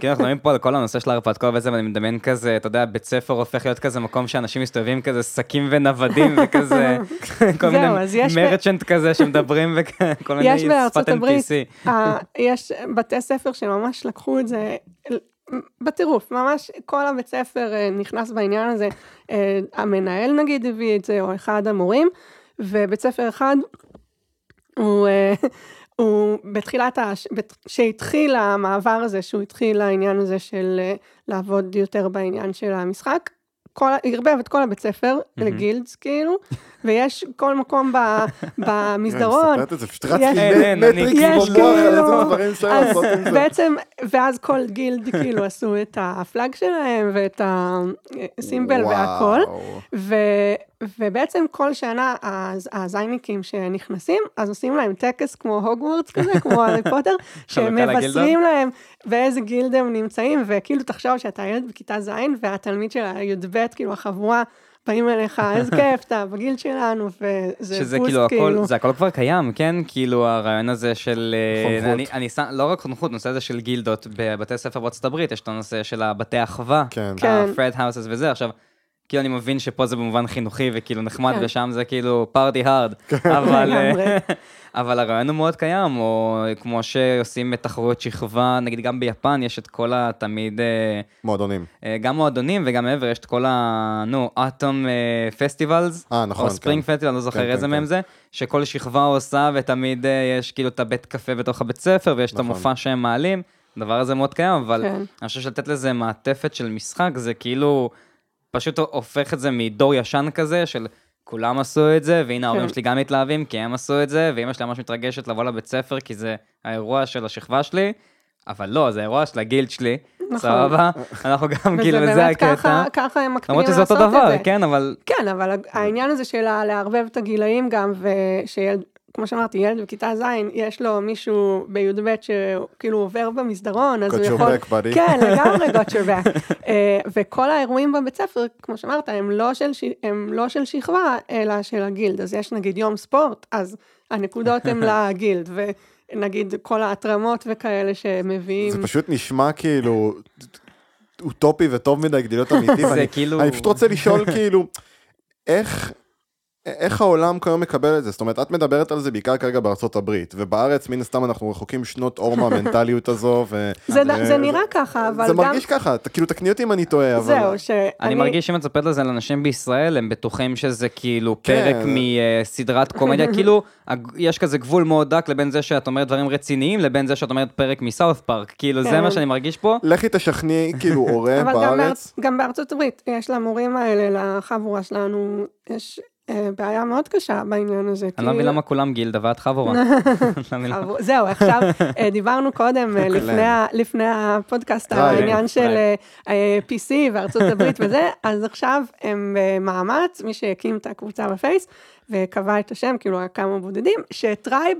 כן, אנחנו מדברים פה על כל הנושא של ההרפתקה וזה, ואני מדמיין כזה, אתה יודע, בית ספר הופך להיות כזה מקום שאנשים מסתובבים כזה שקים ונוודים וכזה, <laughs> כל מיני אז יש ב- מרצ'נט כזה שמדברים וכל <laughs> מיני שפת NPC. אה, יש בתי ספר שממש לקחו את זה בטירוף, ממש כל הבית ספר אה, נכנס בעניין הזה, אה, המנהל נגיד הביא את זה, או אחד המורים, ובית ספר אחד, הוא, אה, הוא בתחילת, הש... בת- שהתחיל המעבר הזה, שהוא התחיל לעניין הזה של אה, לעבוד יותר בעניין של המשחק, כל, ערבב את כל הבית ספר לגילדס כאילו, ויש כל מקום ב, <laughs> במסדרון, מספרת את זה, פשוט אני- מטריקים יש במוח על איזה כאילו- דברים אפשר אז לעשות עם זה. בעצם, ואז כל גילד כאילו עשו את הפלאג שלהם ואת הסימבל והכל, ובעצם כל שנה הז- הזייניקים שנכנסים, אז עושים להם טקס כמו הוגוורטס כזה, כמו <laughs> הארי פוטר, שמבשרים להם באיזה גילד הם נמצאים, וכאילו תחשוב שאתה ילד בכיתה ז' והתלמיד של הי"ב, כאילו החבורה, באים אליך, איזה <laughs> כיף, אתה בגילד שלנו, וזה שזה בוסט כאילו הכל, כאילו. זה הכל כבר קיים, כן? כאילו הרעיון הזה של... אה, חונכות. אני, אני שם, לא רק חונכות, נושא הזה של גילדות בבתי ספר בארצות הברית, יש את הנושא של הבתי אחווה, כן. כן. ה-fred houses וזה, עכשיו, כאילו אני מבין שפה זה במובן חינוכי וכאילו נחמד, כן. ושם זה כאילו פארטי הארד, <laughs> אבל... אה. <laughs> אבל הרעיון הוא מאוד קיים, או כמו שעושים תחרויות שכבה, נגיד גם ביפן יש את כל התמיד, אה, מועדונים. אה, גם מועדונים וגם מעבר, יש את כל ה... נו, אטום פסטיבלס. אה, נכון, או ספרינג כן. פסטיבל, אני לא זוכר כן, איזה כן, מהם כן. זה, שכל שכבה עושה ותמיד יש כאילו את הבית קפה בתוך הבית ספר, ויש את נכון. המופע שהם מעלים. הדבר הזה מאוד קיים, אבל כן. אני חושב שלתת לזה מעטפת של משחק, זה כאילו פשוט הופך את זה מדור ישן כזה, של כולם עשו את זה, והנה ההורים כן. שלי גם מתלהבים, כי הם עשו את זה, ואמא שלי ממש מתרגשת לבוא לבית ספר, כי זה האירוע של השכבה שלי, אבל לא, זה האירוע של הגילד שלי, נכון. סבבה? אנחנו גם <laughs> וזה כאילו, וזה באמת הקטע. ככה, הם מקפידים למרות שזה לעשות אותו את דבר, זה. כן, אבל כן, אבל העניין הזה של לערבב את הגילאים גם, ושילד, כמו שאמרתי, ילד בכיתה ז', יש לו מישהו בי"ב שכאילו עובר במסדרון, אז הוא יכול... back, buddy. כן, <laughs> לגמרי got your back. אה, וכל האירועים בבית ספר, כמו שאמרת, הם לא, של, ש- הם לא של שכבה, אלא של הגילד. אז יש נגיד יום ספורט, אז הנקודות הן <laughs> לגילד, ונגיד כל ההתרמות וכאלה שמביאים. זה פשוט נשמע כאילו אוטופי וטוב מדי כדי להיות אמיתי. <laughs> זה כאילו... אני פשוט רוצה לשאול כאילו, איך... איך העולם כיום מקבל את זה? זאת אומרת, את מדברת על זה בעיקר כרגע בארצות הברית, ובארץ מן הסתם אנחנו רחוקים שנות אור מהמנטליות הזו, ו... <laughs> זה, ו- זה נראה ככה, אבל זה גם... מרגיש ככה, כאילו תקני אותי אם אני טועה, אבל... זהו, שאני... אני מרגיש שאם את מספרת לזה לאנשים בישראל, הם בטוחים שזה כאילו כן. פרק מסדרת קומדיה, <laughs> כאילו, יש כזה גבול מאוד דק לבין זה שאת אומרת דברים רציניים, לבין זה שאת אומרת פרק מסאוף פארק, כאילו, זה כן. מה שאני מרגיש פה. לכי תשכנעי כאילו <laughs> הורה אבל גם, בארץ. באר... גם בארצות הברית, יש למורים האלה, לחבורה שלנו, יש בעיה מאוד קשה בעניין הזה. אני לא מבין למה כולם גילדה ואת חבורה. <laughs> לא זהו, עכשיו אה, דיברנו קודם, אה, <laughs> לפני, ה- לפני הפודקאסט, על העניין של. אה, אה, PC וארצות הברית וזה, אז עכשיו הם במאמץ, מי שהקים את הקבוצה בפייס, וקבע את השם, כאילו היה כמה בודדים, ש tribe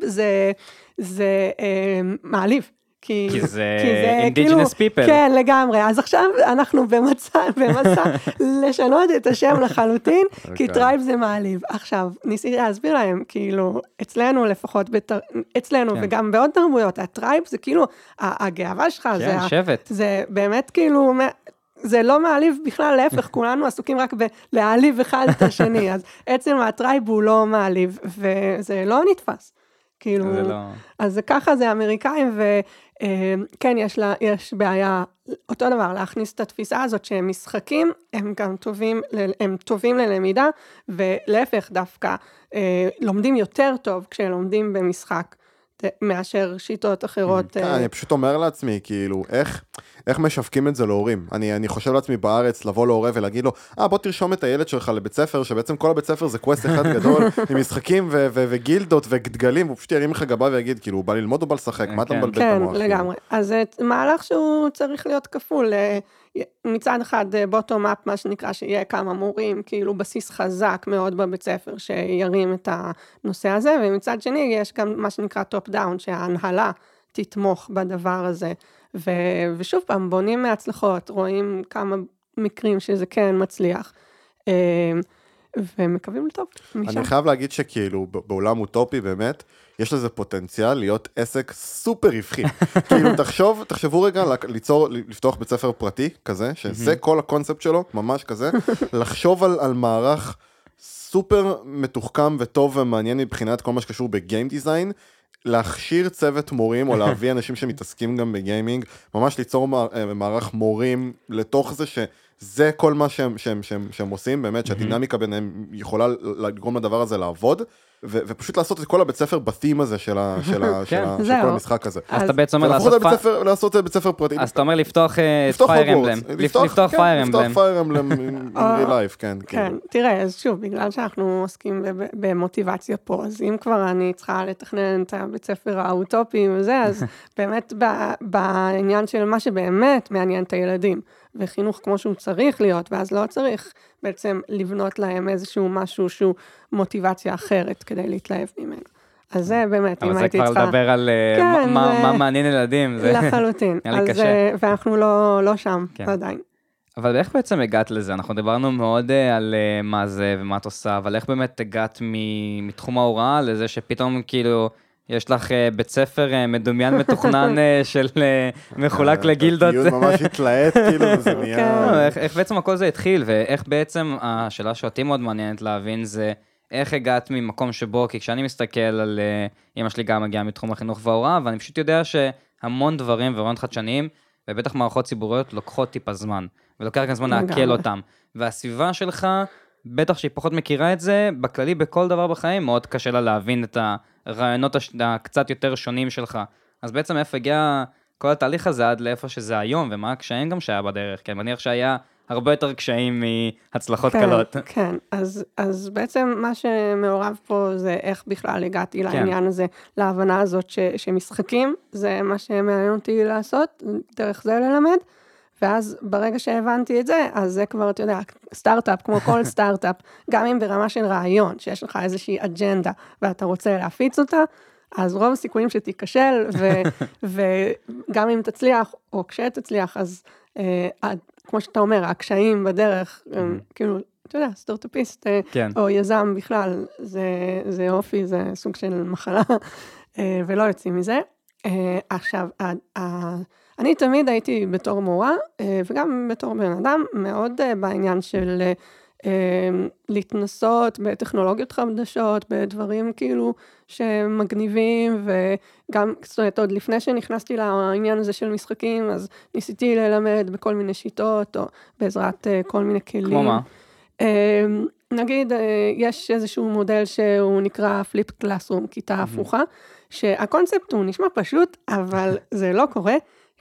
זה, אה, מעליב. כי, כי זה <laughs> כאילו- indigenous people. כן, לגמרי. אז עכשיו אנחנו במצע, <laughs> במסע לשנות את השם לחלוטין, <laughs> כי אוקיי. tribe זה מעליב. עכשיו, ניסיתי להסביר להם, כאילו, אצלנו לפחות, בתר... אצלנו כן. וגם בעוד תרבויות, ה tribe זה כאילו, הגאווה שלך, זה, כן, ה- שבט. זה באמת כאילו, זה לא מעליב בכלל, להפך, כולנו עסוקים רק בלהעליב אחד את השני, אז עצם ה tribe הוא לא מעליב, וזה לא נתפס. כאילו, זה לא... אז זה ככה זה אמריקאים, וכן, יש, לה, יש בעיה, אותו דבר, להכניס את התפיסה הזאת שהם משחקים, הם גם טובים, הם טובים ללמידה, ולהפך דווקא, אה, לומדים יותר טוב כשלומדים במשחק. מאשר שיטות אחרות. כן, אה, אני פשוט אומר לעצמי, כאילו, איך, איך משווקים את זה להורים? אני, אני חושב לעצמי בארץ לבוא להורה ולהגיד לו, אה, בוא תרשום את הילד שלך לבית ספר, שבעצם כל הבית ספר זה quest אחד <laughs> גדול, עם משחקים ו- ו- וגילדות ודגלים, הוא פשוט ירים לך גבה ויגיד, כאילו, הוא בא ללמוד או בא לשחק? מה אתה כן. מבלבל את כן, המוח? כאילו? לגמרי. אז זה מהלך שהוא צריך להיות כפול. אה, מצד אחד bottom up, מה שנקרא, שיהיה כמה מורים, כאילו בסיס חזק מאוד בבית ספר, שירים את הנושא הזה, ומצד שני יש גם מה שנקרא top down, שההנהלה תתמוך בדבר הזה. ו, ושוב פעם, בונים מהצלחות, רואים כמה מקרים שזה כן מצליח. אה, ומקווים לטוב משם. אני חייב להגיד שכאילו בעולם אוטופי באמת, יש לזה פוטנציאל להיות עסק סופר רווחי. <laughs> כאילו תחשוב, תחשבו רגע ליצור, לפתוח בית ספר פרטי כזה, שזה כל הקונספט שלו, ממש כזה, <laughs> לחשוב על, על מערך סופר מתוחכם וטוב ומעניין מבחינת כל מה שקשור בגיים דיזיין. להכשיר צוות מורים או להביא <laughs> אנשים שמתעסקים גם ב gaming, ממש ליצור מערך מורים לתוך זה ש... זה כל מה שהם, שהם, שהם, שהם עושים, באמת, שהדינמיקה ביניהם יכולה לגרום לדבר הזה לעבוד. ו- ופשוט לעשות את כל הבית ספר בתים הזה של, ה- <laughs> של, ה- של, ה- של כל המשחק הזה. אז אתה בעצם אומר לעשות... ספר, לעשות את זה בית ספר פרטי. אז אתה אומר לפתוח Fire Emblem. לפתוח Fire Emblem. לפתוח Fire Emblem <laughs> life, כן. כן, כאילו. תראה, אז שוב, בגלל שאנחנו עוסקים במוטיבציה פה, אז אם כבר אני צריכה לתכנן את הבית ספר האוטופי וזה, אז <laughs> באמת בעניין של מה שבאמת מעניין את הילדים. וחינוך כמו שהוא צריך להיות, ואז לא צריך בעצם לבנות להם איזשהו משהו שהוא מוטיבציה אחרת כדי להתלהב ממנו. אז זה באמת, אם הייתי צריכה... אבל זה כבר לדבר על אה, כן, מה, זה... מה מעניין ילדים. זה... לחלוטין. <laughs> נראה לי קשה. אה, ואנחנו לא, לא שם כן. עדיין. אבל איך בעצם הגעת לזה? אנחנו דיברנו מאוד uh, על מה זה ומה את עושה, אבל איך באמת הגעת מתחום ההוראה לזה שפתאום כאילו יש לך uh, בית ספר uh, מדומיין מתוכנן uh, <laughs> של מחולק לגילדות. הדיון ממש <laughs> התלהט, כאילו, וזה נהיה... כן. איך, בעצם הכל זה התחיל, ואיך בעצם, השאלה שאותי מאוד מעניינת להבין זה, איך הגעת ממקום שבו, כי כשאני מסתכל על, אמא שלי גם מגיעה מתחום החינוך וההוראה, ואני פשוט יודע שהמון דברים ורעיונות חדשניים, ובטח מערכות ציבוריות, לוקחות טיפה זמן, ולוקח גם זמן לעכל אותם. והסביבה שלך, בטח שהיא פחות מכירה את זה, בכללי בכל דבר בחיים מאוד קשה לה להבין את הרעיונות הקצת יותר שונים שלך. אז בעצם איפה הגיע כל התהליך הזה עד לאיפה שזה היום, ומה הקשיים גם שהיה בדרך? כי אני מניח שהיה הרבה יותר קשיים מהצלחות כן, קלות. כן, אז, אז בעצם מה שמעורב פה זה איך בכלל הגעתי כן. לעניין הזה, להבנה הזאת ש, שמשחקים זה מה שמעניין אותי לעשות, דרך זה ללמד. ואז ברגע שהבנתי את זה, אז זה כבר, אתה יודע, סטארט-אפ, כמו כל סטארט-אפ, <laughs> גם אם ברמה של רעיון, שיש לך איזושהי אג'נדה ואתה רוצה להפיץ אותה, אז רוב הסיכויים שתיכשל, ו, <laughs> וגם אם תצליח, או כשתצליח, אז אה, כמו שאתה אומר, הקשיים בדרך, הם, כאילו, אתה יודע, סטארט-אפיסט, אה, כן. או יזם בכלל, זה, זה אופי, זה סוג של מחלה, אה, ולא יוצאים מזה. אה, עכשיו, אני תמיד הייתי בתור מורה, אה, וגם בתור בן אדם, מאוד אה, בעניין של אה, להתנסות בטכנולוגיות חדשות, בדברים כאילו שמגניבים, וגם, זאת אומרת, עוד לפני שנכנסתי לעניין הזה של משחקים, אז ניסיתי ללמד בכל מיני שיטות, או בעזרת כל מיני כלים. כמו מה? נגיד, יש איזשהו מודל שהוא נקרא פליפ קלאסרום, כיתה הפוכה, שהקונספט הוא נשמע פשוט, אבל זה לא קורה.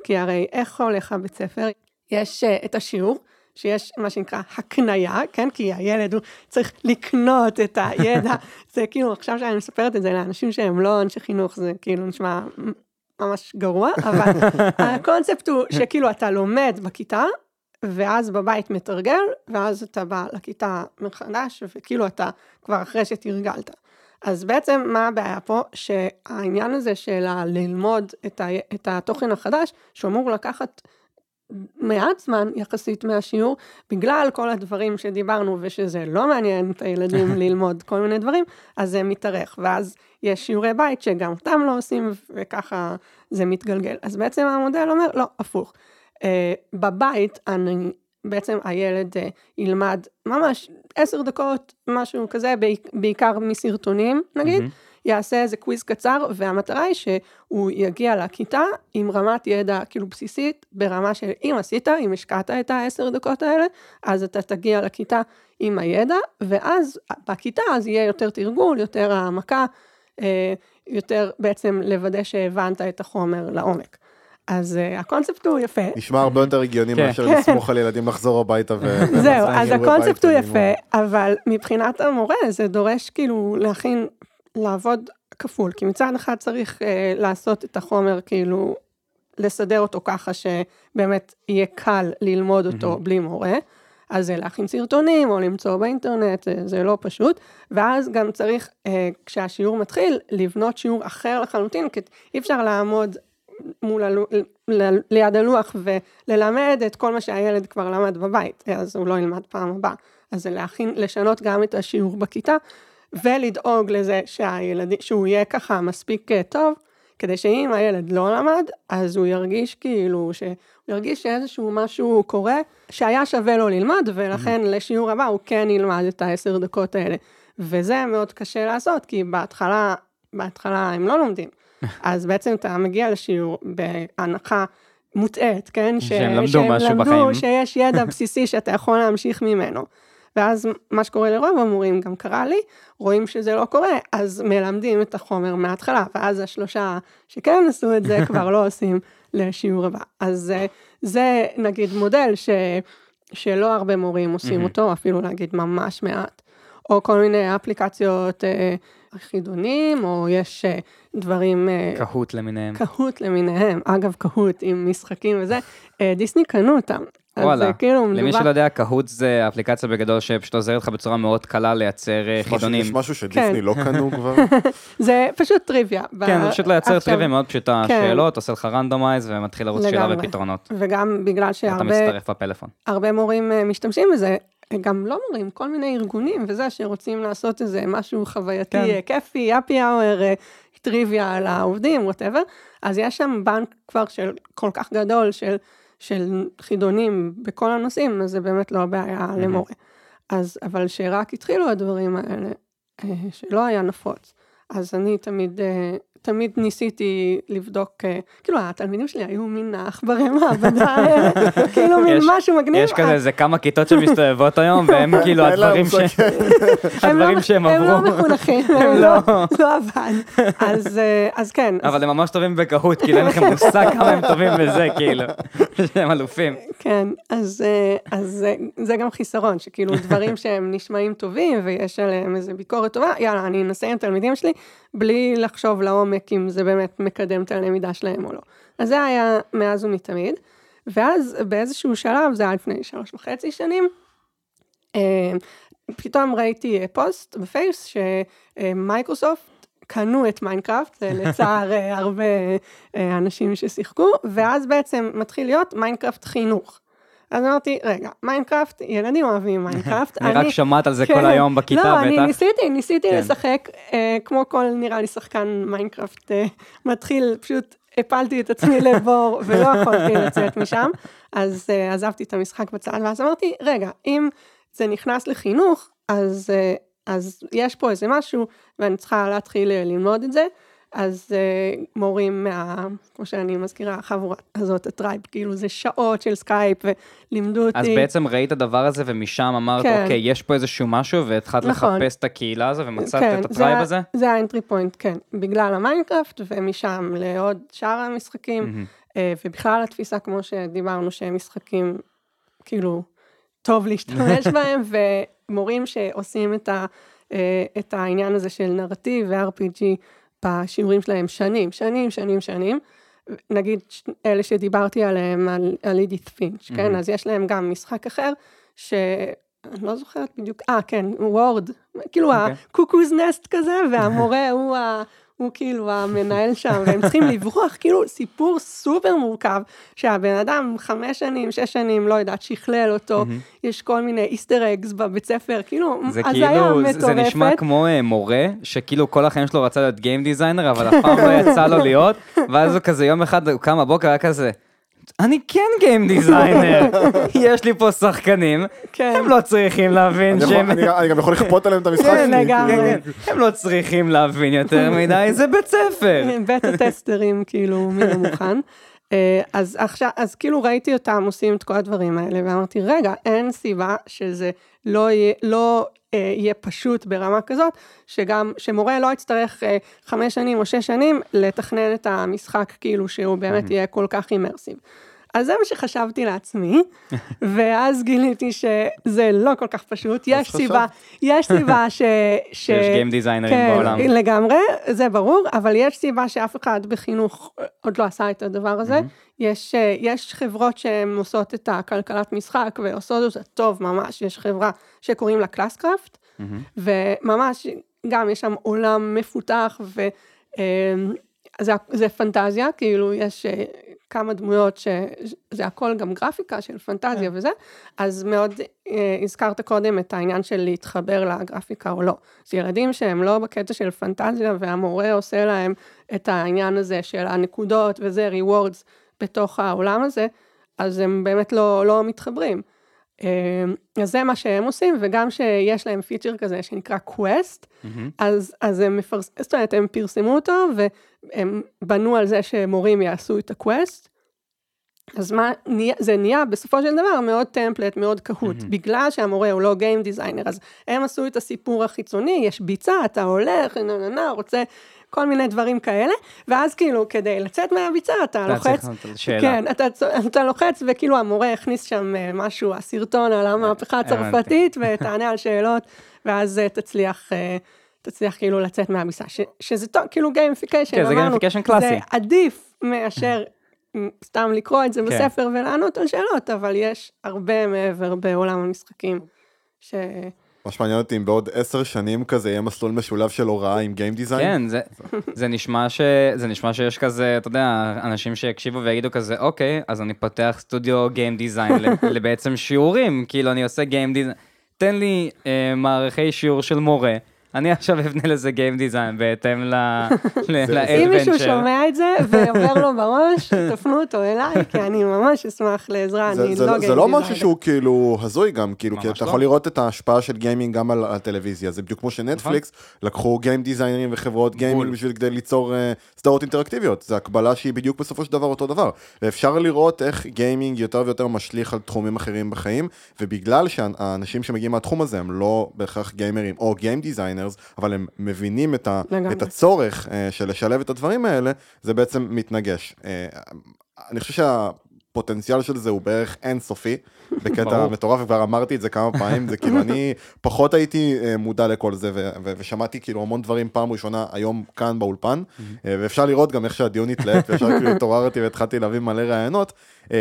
כי הרי איך הולך הבית ספר? יש uh, את השיעור, שיש מה שנקרא הקנייה, כן? כי הילד הוא צריך לקנות את הידע. <laughs> זה כאילו, עכשיו שאני מספרת את זה לאנשים שהם לא אנשי חינוך, זה כאילו נשמע ממש גרוע, אבל <laughs> הקונספט הוא שכאילו אתה לומד בכיתה, ואז בבית מתרגל, ואז אתה בא לכיתה מחדש, וכאילו אתה כבר אחרי שתרגלת. אז בעצם מה הבעיה פה? שהעניין הזה של ללמוד את, ה, את התוכן החדש, שאמור לקחת מעט זמן יחסית מהשיעור, בגלל כל הדברים שדיברנו ושזה לא מעניין את הילדים <laughs> ללמוד כל מיני דברים, אז זה מתארך, ואז יש שיעורי בית שגם אותם לא עושים, וככה זה מתגלגל. אז בעצם המודל אומר, לא, הפוך. Uh, בבית אני בעצם הילד uh, ילמד ממש עשר דקות, משהו כזה, בעיקר מסרטונים נגיד, mm-hmm. יעשה איזה קוויז קצר, והמטרה היא שהוא יגיע לכיתה עם רמת ידע כאילו בסיסית, ברמה של אם עשית, אם השקעת את העשר דקות האלה, אז אתה תגיע לכיתה עם הידע, ואז בכיתה אז יהיה יותר תרגול, יותר העמקה, אה, יותר בעצם לוודא שהבנת את החומר לעומק. אז uh, הקונספט הוא יפה. נשמע הרבה יותר הגיוני כן. מאשר לסמוך על ילדים לחזור הביתה ו... <laughs> זהו, אז הקונספט הוא יפה, אבל מבחינת המורה זה דורש כאילו להכין, לעבוד כפול, כי מצד אחד צריך uh, לעשות את החומר כאילו, לסדר אותו ככה שבאמת יהיה קל ללמוד אותו mm-hmm. בלי מורה. אז זה להכין סרטונים או למצוא באינטרנט, זה, זה לא פשוט. ואז גם צריך, אה, כשהשיעור מתחיל, לבנות שיעור אחר לחלוטין, כי אי אפשר לעמוד מול הלו, ל- ליד הלוח וללמד את כל מה שהילד כבר למד בבית, אז הוא לא ילמד פעם הבאה. אז זה להכין, לשנות גם את השיעור בכיתה, ולדאוג לזה שהילד, שהוא יהיה ככה מספיק אה, טוב, כדי שאם הילד לא למד, אז הוא ירגיש כאילו, שהוא ירגיש שאיזשהו משהו קורה, שהיה שווה לו ללמוד, ולכן לשיעור הבא הוא כן ילמד את העשר דקות האלה. וזה מאוד קשה לעשות, כי בהתחלה, בהתחלה הם לא לומדים. אז בעצם אתה מגיע לשיעור בהנחה מוטעית, כן? שהם למדו משהו בחיים. למדו שיש ידע בסיסי <laughs> שאתה יכול להמשיך ממנו. ואז מה שקורה לרוב המורים, גם קרה לי, רואים שזה לא קורה, אז מלמדים את החומר מההתחלה, ואז השלושה שכן עשו את זה כבר <laughs> לא עושים לשיעור הבא. אז אה, זה נגיד מודל ש, שלא הרבה מורים עושים אותו, אפילו להגיד ממש מעט. או כל מיני אפליקציות אה, חידונים, או יש אה, דברים... אה, קהוט למיניהם. קהוט למיניהם, אגב קהוט עם משחקים וזה, אה, דיסני קנו אותם. וואלה, זה כאילו למי מדובר... שלא יודע, קהוט זה אפליקציה בגדול שפשוט עוזרת לך בצורה מאוד קלה לייצר חידונים. יש משהו שדיסני כן. לא קנו <laughs> כבר? זה פשוט טריוויה. כן, זה פשוט לייצר עכשיו, טריוויה מאוד פשוטה, כן. שאלות, עושה לך randomize ומתחיל לרוץ שאלה. ופתרונות. וגם בגלל אתה שהרבה מצטרף בפלאפון. הרבה מורים משתמשים בזה, גם לא מורים, כל מיני ארגונים וזה, שרוצים לעשות איזה משהו חווייתי, כן. כן. כיפי, happy hour, טריוויה על העובדים, whatever, אז יש שם בנק כבר של כל כך גדול של, של חידונים בכל הנושאים, אז זה באמת לא בעיה למורה. אז, אבל שרק התחילו הדברים האלה, אה, שלא היה נפוץ, אז אני תמיד, אה, תמיד ניסיתי לבדוק, אה, כאילו התלמידים שלי היו מין העכברי מעבדה <laughs> כאילו מין יש- משהו מגניב. יש כזה איזה כמה כיתות שמסתובבות היום, <laughs> והם כאילו הדברים לא- הדברים <laughs> שהם הם לא עברו. מחונכים, הם לא. לא, לא עבד. אז, אה, אז כן, אבל הם ממש טובים בקהוט, כאילו אין לכם מושג כמה הם טובים בזה, כאילו. שהם אלופים. כן, אז, אה, אז זה, זה גם חיסרון, שכאילו דברים שהם נשמעים טובים ויש עליהם איזה ביקורת טובה, יאללה, אני אנסה עם תלמידים שלי, בלי לחשוב לעומק אם זה באמת מקדם את הלמידה שלהם או לא. אז זה היה מאז ומתמיד, ואז באיזשהו שלב, זה היה לפני שלוש וחצי שנים, אה, פתאום ראיתי פוסט בפייס שמייקרוסופט קנו את Minecraft, לצער אה, הרבה אה, אנשים ששיחקו, ואז בעצם מתחיל להיות Minecraft חינוך. אז אמרתי, רגע, Minecraft, ילדים אוהבים Minecraft. <laughs> אני רק שומעת על זה כן. כל היום בכיתה, לא, אני בטח. ניסיתי, ניסיתי כן. לשחק, אה, כמו כל, נראה לי, שחקן Minecraft אה, מתחיל, פשוט הפלתי את עצמי <laughs> לבור ולא יכולתי לצאת משם, אז אה, עזבתי את המשחק בצד, ואז אמרתי, רגע, אם זה נכנס לחינוך, אז, אז יש פה איזה משהו, ואני צריכה להתחיל ללמוד את זה. אז uh, מורים מה, כמו שאני מזכירה, החבורה הזאת, ה tribe, כאילו זה שעות של סקייפ, ולימדו אותי. אז בעצם ראית את הדבר הזה, ומשם אמרת, כן. אוקיי, יש פה איזשהו משהו, והתחלת נכון. לחפש את הקהילה הזו, ומצאת כן, את זה ה tribe ה- הזה? זה ה entry point, כן. בגלל ה Minecraft, ומשם לעוד שאר המשחקים. אה, ובכלל התפיסה, כמו שדיברנו, שהם משחקים, כאילו, טוב להשתמש <laughs> בהם, ומורים שעושים את, ה, אה, את העניין הזה של נרטיב ו-RPG בשיעורים שלהם שנים, שנים, שנים, שנים. נגיד, אלה שדיברתי עליהם, על, על אידית פינץ', כן? מהמם. אז יש להם גם משחק אחר, ש... אני לא זוכרת בדיוק, אה, כן, וורד, כאילו אוקיי. הקוקוז נסט כזה, והמורה <laughs> הוא, ה, הוא כאילו המנהל שם, והם צריכים לברוח, כאילו סיפור סופר מורכב, שהבן אדם חמש שנים, שש שנים, לא יודעת, שכלל אותו. יש כל מיני Easter eggs בבית ספר, כאילו, זה כאילו, זה- מטורפת. זה נשמע כמו אה, מורה, שכאילו כל החיים שלו רצה להיות game designer, אבל אף פעם לא יצא לו להיות, ואז הוא כזה יום אחד, הוא קם בבוקר, היה כזה, אני כן game designer, <laughs> יש לי פה שחקנים, כן. הם לא צריכים להבין שהם... אני אני גם יכול לכפות עליהם את המשחק כן, שלי. לגמרי. כאילו. כן, כן, הם לא צריכים להבין יותר <laughs> מדי, זה בית ספר. <laughs> בטה טסטרים כאילו מן המוכן. אה, אז עכשיו, אז כאילו ראיתי אותם עושים את כל הדברים האלה, ואמרתי, רגע, אין סיבה שזה לא יהיה, לא אה, יהיה פשוט ברמה כזאת, שגם, שמורה לא יצטרך אה, חמש שנים או שש שנים לתכנן את המשחק, כאילו שהוא באמת יהיה כל כך אימרסיב. אז זה מה שחשבתי לעצמי, <laughs> ואז גיליתי שזה לא כל כך פשוט, יש סיבה, יש סיבה <laughs> ש... ש... שיש גיים דיזיינרים בעולם. כן, לגמרי, זה ברור, אבל יש סיבה שאף אחד בחינוך עוד לא עשה את הדבר הזה. יש, אה, יש חברות שהן עושות את הכלכלת משחק ועושות אותה טוב ממש, יש חברה שקוראים לה Classcraft, וממש גם יש שם עולם מפותח, זה, זה פנטזיה, כאילו יש אה, כמה דמויות שזה הכל גם גרפיקה של פנטזיה כן. וזה, אז מאוד אה, הזכרת קודם את העניין של להתחבר לגרפיקה או לא. זה ילדים שהם לא בקטע של פנטזיה והמורה עושה להם את העניין הזה של הנקודות וזה, rewards בתוך העולם הזה, אז הם באמת לא, לא מתחברים. אה, אז זה מה שהם עושים, וגם שיש להם feature כזה שנקרא Quest, מהמם. אז, אז הם מפרס... זאת אומרת, הם פרסמו אותו, והם בנו על זה שמורים יעשו את ה quest. אז מה, זה נהיה בסופו של דבר מאוד template, מאוד קהוט. מהמם. בגלל שהמורה הוא לא game designer, אז הם עשו את הסיפור החיצוני, יש ביצה, אתה הולך, נה נה נה, רוצה כל מיני דברים כאלה, ואז כאילו, כדי לצאת מהביצה, אתה לוחץ. כן, אתה, אתה לוחץ, וכאילו המורה הכניס שם אה, משהו, הסרטון על המהפכה הבנתי. הצרפתית, ותענה על שאלות, ואז אה, תצליח, אה, תצליח כאילו לצאת מהביצה. ש, שזה טוב, כאילו gamification, כן, זה gamification קלאסי. זה עדיף מאשר <laughs> סתם לקרוא את זה כן. בספר ולענות על שאלות, אבל יש הרבה מעבר בעולם המשחקים. ש... מה שמעניין אותי אם בעוד עשר שנים כזה יהיה מסלול משולב של הוראה עם game design. כן, זה, זה, נשמע ש, זה נשמע שיש כזה, אתה יודע, אנשים שיקשיבו ויגידו כזה, אוקיי, אז אני פותח סטודיו game design <laughs> לבעצם שיעורים, כאילו אני עושה game design, תן לי אה, מערכי שיעור של מורה, אני עכשיו אבנה לזה game design בהתאם ל- <laughs> ל- זה- אם מישהו ל adventure. שומע את זה ועובר לו בראש, תפנו אותו אליי, כי אני ממש אשמח לעזרה, אני לא זה גיים לא designer. משהו שהוא כאילו הזוי גם, כאילו, כי אתה לא. יכול לראות את ההשפעה של גיימינג גם על הטלוויזיה, זה בדיוק כמו שנטפליקס לקחו game designer ים וחברות גיימינג. בשביל כדי ליצור אה, סדרות אינטראקטיביות, זה הקבלה שהיא בדיוק בסופו של דבר אותו דבר, ואפשר לראות איך גיימינג יותר ויותר משליך על תחומים אחרים בחיים, ובגלל שהאנשים שמגיעים מהתחום הזה הם לא בהכרח גיימרים או game designers, אבל הם מבינים את, ה, לגמרי. את הצורך אה, של לשלב את הדברים האלה, זה בעצם מתנגש. אה, אני חושב שה... הפוטנציאל של זה הוא בערך אינסופי, <laughs> בקטע. מטורף, וכבר אמרתי את זה כמה פעמים, זה כאילו אני פחות הייתי אה, מודע לכל זה, ו- ו- ושמעתי כאילו המון דברים פעם ראשונה היום כאן באולפן, אה, ואפשר לראות גם איך שהדיון התלהט, וישר כאילו התעוררתי והתחלתי להביא מלא רעיונות, אה,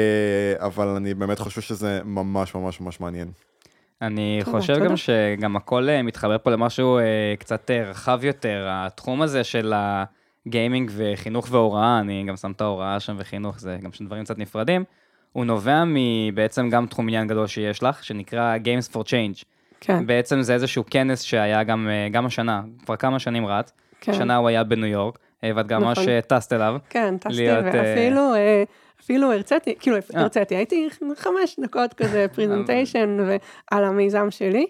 אבל אני באמת חושב שזה ממש ממש ממש מעניין. אני תודה, חושב תודה. גם שגם הכל אה, מתחבר פה למשהו אה, קצת אה, רחב יותר, התחום הזה של הגיימינג וחינוך והוראה, אני גם שם את ההוראה שם וחינוך, זה גם שני דברים קצת נפרדים, הוא נובע מבעצם גם תחום עניין גדול שיש לך, שנקרא Games for Change. כן, בעצם זה איזשהו כנס שהיה גם, גם השנה, כבר כמה שנים רץ, כן. השנה הוא היה בניו יורק, ואת גם ממש נכון. אה, טסת אליו. כן, טסתי, להיות, אה, ואפילו אה, אפילו הרציתי, כאילו. הרציתי, הייתי חמש דקות כזה <laughs> פרזנטיישן על המיזם שלי.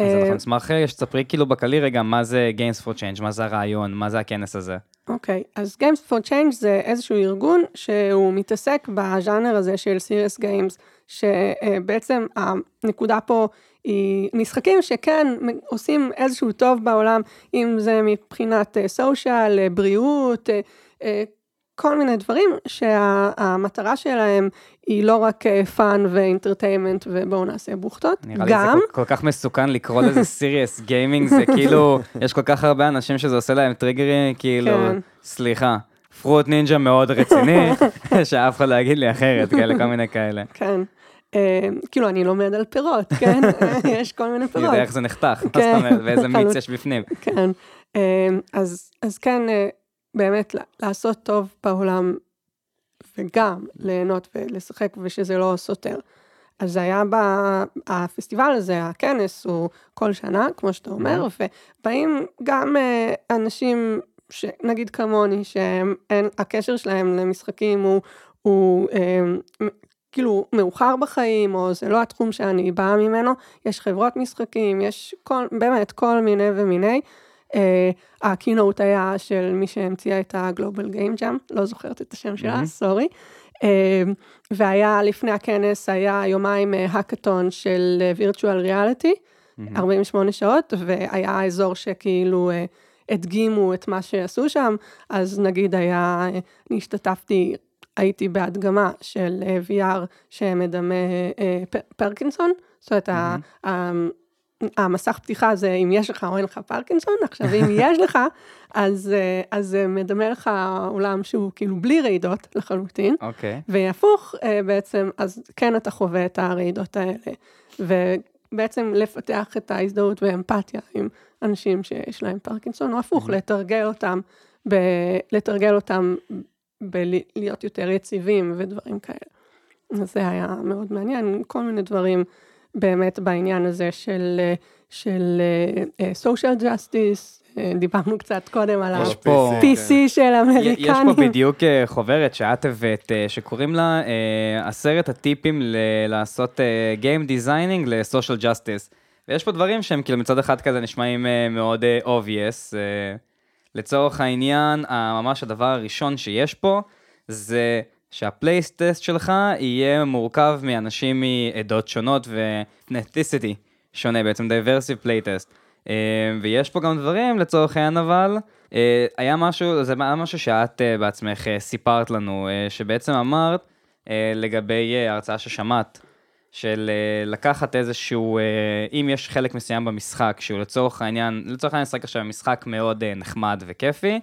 אז אנחנו נשמח אה, שתספרי כאילו בקלי רגע מה זה Games for Change, מה זה הרעיון, מה זה הכנס הזה. אוקיי, אז Games for Change זה איזשהו ארגון שהוא מתעסק בז'אנר הזה של Serious Games, שבעצם הנקודה פה היא משחקים שכן עושים איזשהו טוב בעולם, אם זה מבחינת סושיאל, בריאות, אה, אה, כל מיני דברים שהמטרה שלהם היא לא רק fun ו entertainment ובואו נעשה בוכטות, נראה לי גם, זה כל, כל כך מסוכן לקרוא לזה serious gaming, זה <laughs> כאילו, יש כל כך הרבה אנשים שזה עושה להם טריגרים, כאילו, כן. סליחה, Fruit Ninja מאוד רציני, <laughs> שאף אחד לא יגיד לי אחרת, כאלה, כל מיני כאלה. כן, אה, כאילו אני לומד על פירות, כן, <laughs> <laughs> יש כל מיני אני פירות. יודע איך זה נחתך, מה כן, זאת אומרת, ואיזה מיץ יש בפנים. כן, אמ, אז, כן, אה, באמת לעשות טוב בעולם וגם ליהנות ולשחק ושזה לא סותר. אז זה היה, ב... הפסטיבל הזה, הכנס הוא כל שנה, כמו שאתה אומר, ובאים גם אה, אנשים, ש... נגיד כמוני, שהקשר שלהם למשחקים הוא, הוא אה, כאילו מאוחר בחיים, או זה לא התחום שאני באה ממנו, יש חברות משחקים, יש כל, באמת כל מיני ומיני. Uh, הקינוט היה של מי שהמציאה את הגלובל גיים ג'אם, לא זוכרת את השם שלה. סורי. Uh, והיה לפני הכנס, היה יומיים האקתון של וירטואל ריאליטי, 48 שעות, והיה אזור שכאילו uh, הדגימו את מה שעשו שם, אז נגיד היה, uh, אני השתתפתי, הייתי בהדגמה של uh, VR שמדמה uh, פ- פרקינסון, זאת אומרת, המסך פתיחה זה אם יש לך או אין לך פרקינסון, עכשיו אם יש לך, <laughs> אז, אה, אז זה מדמה לך עולם שהוא כאילו בלי רעידות לחלוטין, אוקיי. והפוך אה, בעצם, אז כן אתה חווה את הרעידות האלה, ובעצם לפתח את ההזדהות ואמפתיה עם אנשים שיש להם פרקינסון, או הפוך, לתרגל אותם בלתרגל אותם בלהיות יותר יציבים ודברים כאלה. אז זה היה מאוד מעניין, כל מיני דברים באמת בעניין הזה של, של uh, social justice, דיברנו קצת קודם על ה-PC של אמריקנים. יש פה בדיוק חוברת שאת הבאת, שקוראים לה עשרת הטיפים לעשות Game Designing ל-Social Justice. ויש פה דברים שהם כאילו מצד אחד כזה נשמעים מאוד obvious. לצורך העניין, ממש הדבר הראשון שיש פה, זה שהפלייסטסט שלך יהיה מורכב מאנשים מעדות שונות ו-ethnicity שונה בעצם, diversive playtest. אה, ויש פה גם דברים לצורך העניין אבל, אה, היה משהו, זה היה משהו שאת אה, בעצמך סיפרת לנו, שבעצם אמרת לגבי הרצאה ששמעת, של לקחת איזשהו, אם יש חלק מסוים במשחק, שהוא לצורך העניין, לצורך העניין נשחק עכשיו משחק מאוד נחמד וכיפי,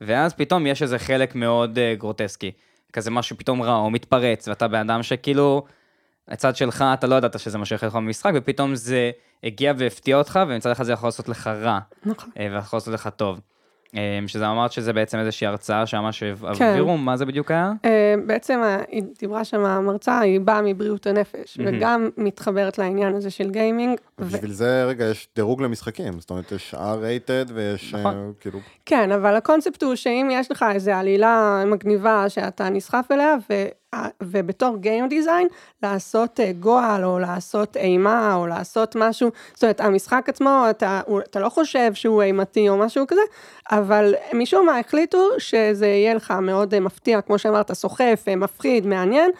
ואז פתאום יש איזה חלק מאוד גרוטסקי. כזה משהו פתאום רע או מתפרץ, ואתה בן אדם שכאילו, הצד שלך, אתה לא ידעת שזה מה שהולך לך במשחק, ופתאום זה הגיע והפתיע אותך, ומצד אחד זה יכול לעשות לך רע. נכון. אה, ויכול לעשות לך טוב. אמ, שזה אמרת שזה בעצם איזושהי הרצאה שממש כן. העבירו, מה זה בדיוק היה? אה, בעצם היא דיברה שם, המרצה, היא באה מבריאות הנפש, וגם מתחברת לעניין הזה של גיימינג. בשביל זה, רגע, יש דירוג למשחקים, זאת אומרת, יש R-rated ויש נכון. כאילו... כן, אבל הקונספט הוא שאם יש לך איזו עלילה מגניבה שאתה נסחף אליה, ובתור Game Design, לעשות אה, גועל, או לעשות אימה, או לעשות משהו, זאת אומרת, המשחק עצמו, אתה, אתה לא חושב שהוא אימתי או משהו כזה, אבל משום מה החליטו שזה יהיה לך מאוד אה, מפתיע, כמו שאמרת, סוחף, אה, מפחיד, מעניין.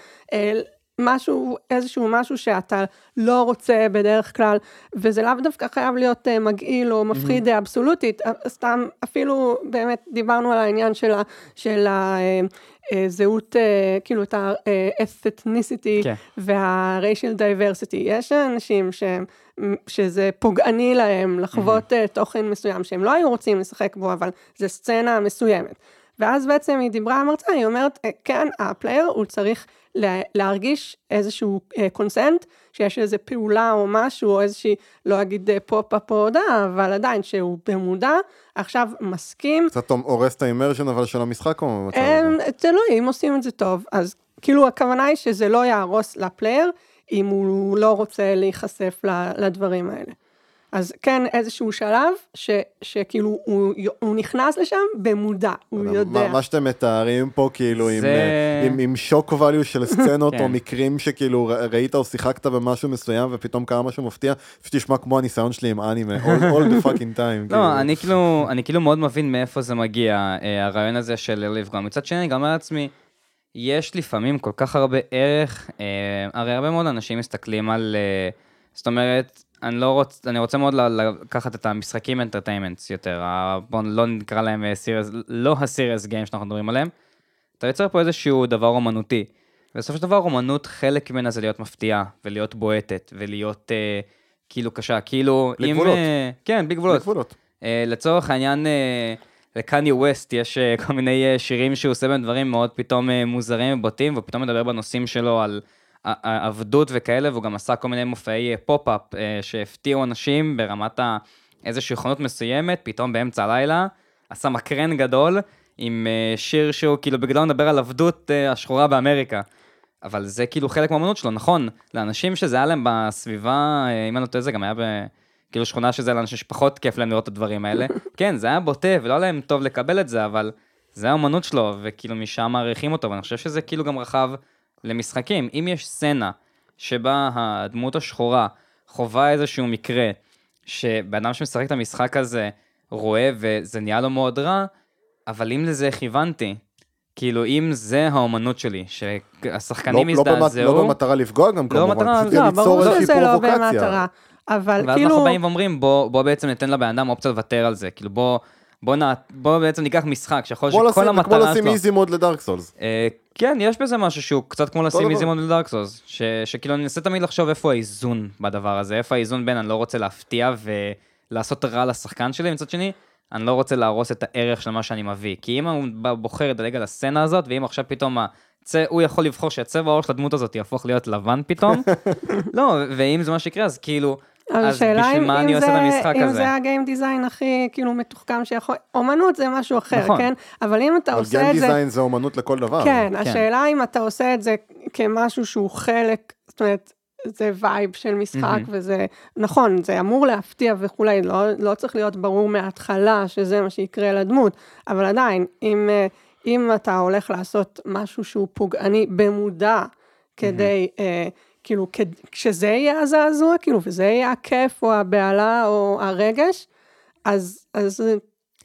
משהו, איזשהו משהו שאתה לא רוצה בדרך כלל, וזה לאו דווקא חייב להיות מגעיל או מפחיד mm-hmm. אבסולוטית, סתם אפילו באמת דיברנו על העניין של, ה, של הזהות, uh, uh, כאילו את ה-ethnicity כן. וה-racial diversity. יש אנשים ש, שזה פוגעני להם לחוות mm-hmm. uh, תוכן מסוים שהם לא היו רוצים לשחק בו, אבל זה סצנה מסוימת. ואז בעצם היא דיברה המרצה, היא אומרת, כן, הפלייר הוא צריך להרגיש איזשהו consent, שיש איזו פעולה או משהו, או איזושהי, לא אגיד pop-up או הודעה, אבל עדיין שהוא במודע, עכשיו מסכים. קצת הורס את ה immersion אבל של המשחק או במצב הזה? תלוי, אם עושים את זה טוב, אז כאילו הכוונה היא שזה לא יהרוס ל player, אם הוא לא רוצה להיחשף לדברים האלה. אז כן איזשהו שלב ש, שכאילו הוא, הוא נכנס לשם במודע, הוא יודע. מה, מה שאתם מתארים פה כאילו זה... עם, אה, עם, עם שוק value של סצנות <laughs> כן. או מקרים שכאילו ראית או שיחקת במשהו מסוים ופתאום קרה משהו מפתיע, פשוט תשמע כמו הניסיון שלי עם אנימה, all, <laughs> all the fucking time. לא, כאילו. אני כאילו, אני כאילו מאוד מבין מאיפה זה מגיע, אה, הרעיון הזה של לפגוע. מצד שני, גם על עצמי, יש לפעמים כל כך הרבה ערך, אה, הרי הרבה מאוד אנשים מסתכלים על, זאת אומרת, אני לא רוצה, אני רוצה מאוד לקחת את המשחקים אנטרטיימנטס יותר, בואו לא נקרא להם serious, אה, לא ה serious game שאנחנו מדברים עליהם. אתה יוצר פה איזשהו דבר אומנותי. בסופו של דבר אומנות, חלק ממנה זה להיות מפתיעה, ולהיות בועטת, ולהיות אה, כאילו קשה, כאילו... בלי גבולות. אה, כן, בלי גבולות. בלי גבולות. אה, לצורך העניין, אה, לקניה ווסט יש אה, <laughs> כל מיני אה, שירים שהוא עושה בהם דברים מאוד פתאום אה, מוזרים ובוטים, ופתאום מדבר בנושאים שלו על... עבדות וכאלה, והוא גם עשה כל מיני מופעי pop-up אה, שהפתיעו אנשים ברמת איזושהי יכונות מסוימת, פתאום באמצע הלילה, עשה מקרן גדול עם אה, שיר שהוא כאילו בגדול מדבר על עבדות אה, השחורה באמריקה. אבל זה כאילו חלק מהאמנות שלו, נכון, לאנשים שזה היה להם בסביבה, אם אני לא טועה, זה גם היה ב... כאילו שכונה שזה לאנשים שפחות כיף להם לראות את הדברים האלה. <laughs> כן, זה היה בוטה ולא היה להם טוב לקבל את זה, אבל זה האמנות שלו, וכאילו משם מעריכים אותו, ואני חושב שזה כאילו גם רחב למשחקים. אם יש סצנה שבה הדמות השחורה חווה איזשהו מקרה, שבן אדם שמשחק את המשחק הזה רואה וזה נהיה לו מאוד רע, אבל אם לזה כיוונתי, כאילו אם זה האומנות שלי, שהשחקנים לא, יזדעזעו... לא, לא במטרה לפגוע גם לא כמובן, במטרה, פשוט לא, ליצור איזושהי לא במטרה, אבל ואז כאילו... ואז אנחנו באים ואומרים, בוא, בוא בעצם ניתן לבן אדם אופציה לוותר על זה, כאילו בוא... בוא, נע... בוא בעצם ניקח משחק שיכול להיות שכל המטרה שלו... כמו לשים איזי מוד לדארק סולס. אה, כן, יש בזה משהו שהוא קצת כמו לשים איזי מוד לדארק סולס. ש... שכאילו אני מנסה תמיד לחשוב איפה האיזון בדבר הזה, איפה האיזון בין אני לא רוצה להפתיע ולעשות רע לשחקן שלי, מצד שני, אני לא רוצה להרוס את הערך של מה שאני מביא. כי אם הוא בוחר לדלג על הסצנה הזאת, ואם עכשיו פתאום הצ... הוא יכול לבחור שהצבע העור של הדמות הזאת יהפוך להיות לבן פתאום, <laughs> לא, ואם זה מה שיקרה, אז כאילו... אבל אז השאלה בשביל אם, מה אם, אני עושה זה, את המשחק אם הזה? זה הגיים דיזיין הכי כאילו מתוחכם שיכול, אומנות זה משהו אחר, נכון. כן? אבל אם אתה אבל עושה game את זה, design זה אומנות לכל דבר. כן, השאלה אם אתה עושה את זה כמשהו שהוא חלק, זאת אומרת, זה vibe של משחק, מהמם. וזה, נכון, זה אמור להפתיע וכולי, לא, לא צריך להיות ברור מההתחלה שזה מה שיקרה לדמות, אבל עדיין, אם, אה, אם אתה הולך לעשות משהו שהוא פוגעני במודע, כדי, אה, כאילו, כשזה יהיה הזעזוע, כאילו, וזה יהיה הכיף או הבהלה או הרגש, אז, אז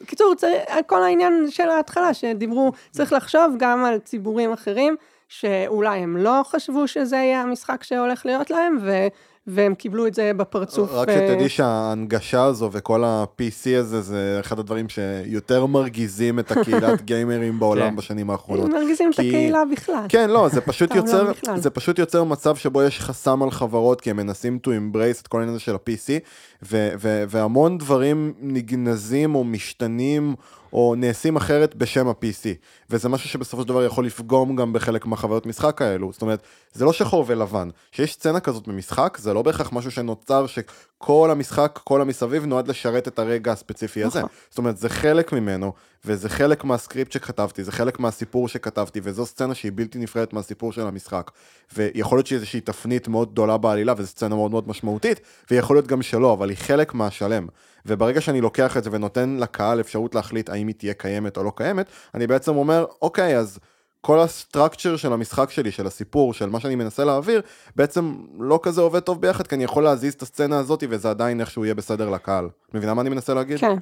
קיצור, צריך, כל העניין של ההתחלה, שדיברו, צריך לחשוב גם על ציבורים אחרים, שאולי הם לא חשבו שזה יהיה המשחק שהולך להיות להם, ו, והם קיבלו את זה בפרצוף. רק אה, שתדעי שההנגשה הזו וכל ה-PC הזה, זה אחד הדברים שיותר מרגיזים את הקהילת <laughs> גיימרים בעולם כן. בשנים האחרונות. מרגיזים את כי- הקהילה בכלל. כן, לא, זה <laughs> פשוט את העולם יוצר. זה פשוט יוצר מצב שבו יש חסם על חברות, כי הם מנסים to embrace את כל העניין הזה של ה-PC, והמון דברים נגנזים או משתנים או נעשים אחרת בשם ה-PC. וזה משהו שבסופו של דבר יכול לפגום גם בחלק מהחוויות משחק האלו. זאת אומרת, זה לא שחור ולבן. שיש סצנה כזאת במשחק, זה לא בהכרח משהו שנוצר שכל המשחק, כל המסביב נועד לשרת את הרגע הספציפי הזה. נכון. זאת אומרת, זה חלק ממנו, וזה חלק מהסקריפט שכתבתי, זה חלק מהסיפור שכתבתי, וזו סצנה שהיא בלתי נפרדת מהסיפור של המשחק. ויכול להיות שהיא איזושהי תפנית מאוד גדולה בעלילה, וזו סצנה מאוד מאוד משמעותית, ויכול להיות גם שלא, אבל היא חלק מהשלם. וברגע שאני לוקח את זה ונותן לקהל אפשרות להחליט האם היא תהיה קיימת או לא קיימת, אני בעצם אומר, אוקיי, אז כל הסטרקצ'ר של המשחק שלי, של הסיפור, של מה שאני מנסה להעביר, בעצם לא כזה עובד טוב ביחד, כי אני יכול להזיז את הסצנה הזאת, וזה עדיין איכשהו יהיה בסדר לקהל. מבינה מה אני מנסה להגיד? כן,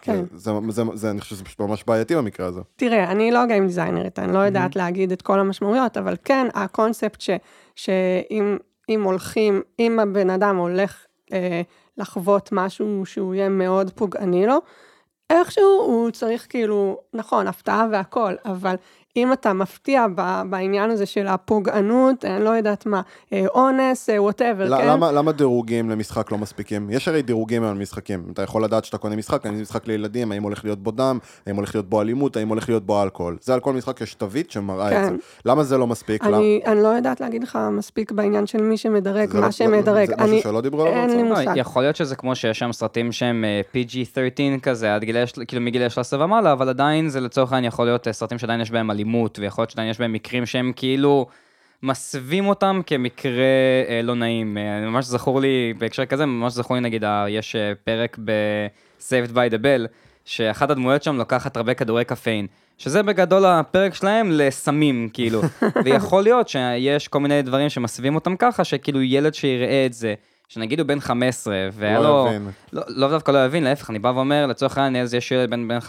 כן. זה, זה, זה, אני חושב שזה פשוט ממש בעייתי במקרה הזה. תראה, אני לא גיים דיזיינרית, אני לא יודעת להגיד את כל המשמעויות, אבל כן, הקונספט ש, שאם אם הולכים, אם הבן אדם הולך אה, לחוות משהו שהוא יהיה מאוד פוגעני לו, איכשהו הוא צריך כאילו, נכון, הפתעה והכל, אבל אם אתה מפתיע בעניין הזה של הפוגענות, אני לא יודעת מה, אה, אונס, whatever, ל- כן? למה, למה דירוגים למשחק לא מספיקים? יש הרי דירוגים על משחקים. אתה יכול לדעת שאתה קונה משחק, האם זה משחק לילדים, האם הולך להיות בו דם, האם הולך להיות בו אלימות, האם הולך להיות בו אלכוהול. זה על כל משחק יש תווית שמראה את כן. זה. למה זה לא מספיק? למה- אני, אני לא יודעת להגיד לך מספיק בעניין של מי שמדרג, זה לא- מה שמדרג. זה משהו אני, שלא דיברו עליו אין לי? מושג. לא, יכול להיות שזה כמו שיש שם סרטים שהם אה, PG-13 כזה, עד גילי, כאילו מגיל 13 ומעלה, אבל עדיין זה לצורך העניין יכול להיות אה, סרטים שעדיין יש בהם אלימות, ויכול להיות שעדיין יש בהם מקרים שהם כאילו מסווים אותם כמקרה אה, לא נעים. אה, ממש זכור לי, בהקשר כזה, ממש זכור לי נגיד, ה- יש אה, פרק ב-Saved by the Bell, שאחת הדמויות שם לוקחת הרבה כדורי קפאין. שזה בגדול הפרק שלהם לסמים, כאילו. <laughs> ויכול להיות שיש כל מיני דברים שמסווים אותם ככה, שכאילו ילד שיראה את זה, שנגיד הוא בן 15, והיה לא לו... יבין. לא, לא דווקא לא יבין, להפך, אני בא ואומר, לצורך העניין, יש ילד בן, בן 15-16,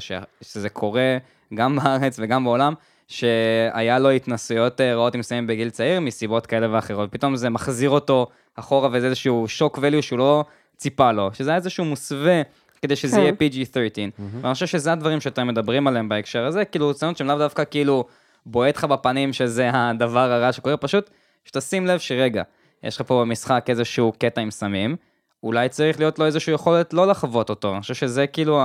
ש- שזה קורה גם בארץ וגם בעולם, שהיה לו התנסויות אה, רעות עם סמים בגיל צעיר, מסיבות כאלה ואחרות. פתאום זה מחזיר אותו אחורה, וזה איזשהו שוק value שהוא לא ציפה לו, שזה היה איזשהו מוסווה. כדי שזה כן. יהיה PG-13, ואני חושב שזה הדברים שאתם מדברים עליהם בהקשר הזה, כאילו, סצנות שהן לאו דווקא כאילו בועט לך בפנים שזה הדבר הרע שקורה, פשוט שתשים לב שרגע, יש לך פה במשחק איזשהו קטע עם סמים, אולי צריך להיות לו איזושהי יכולת לא לחוות אותו. אני חושב שזה כאילו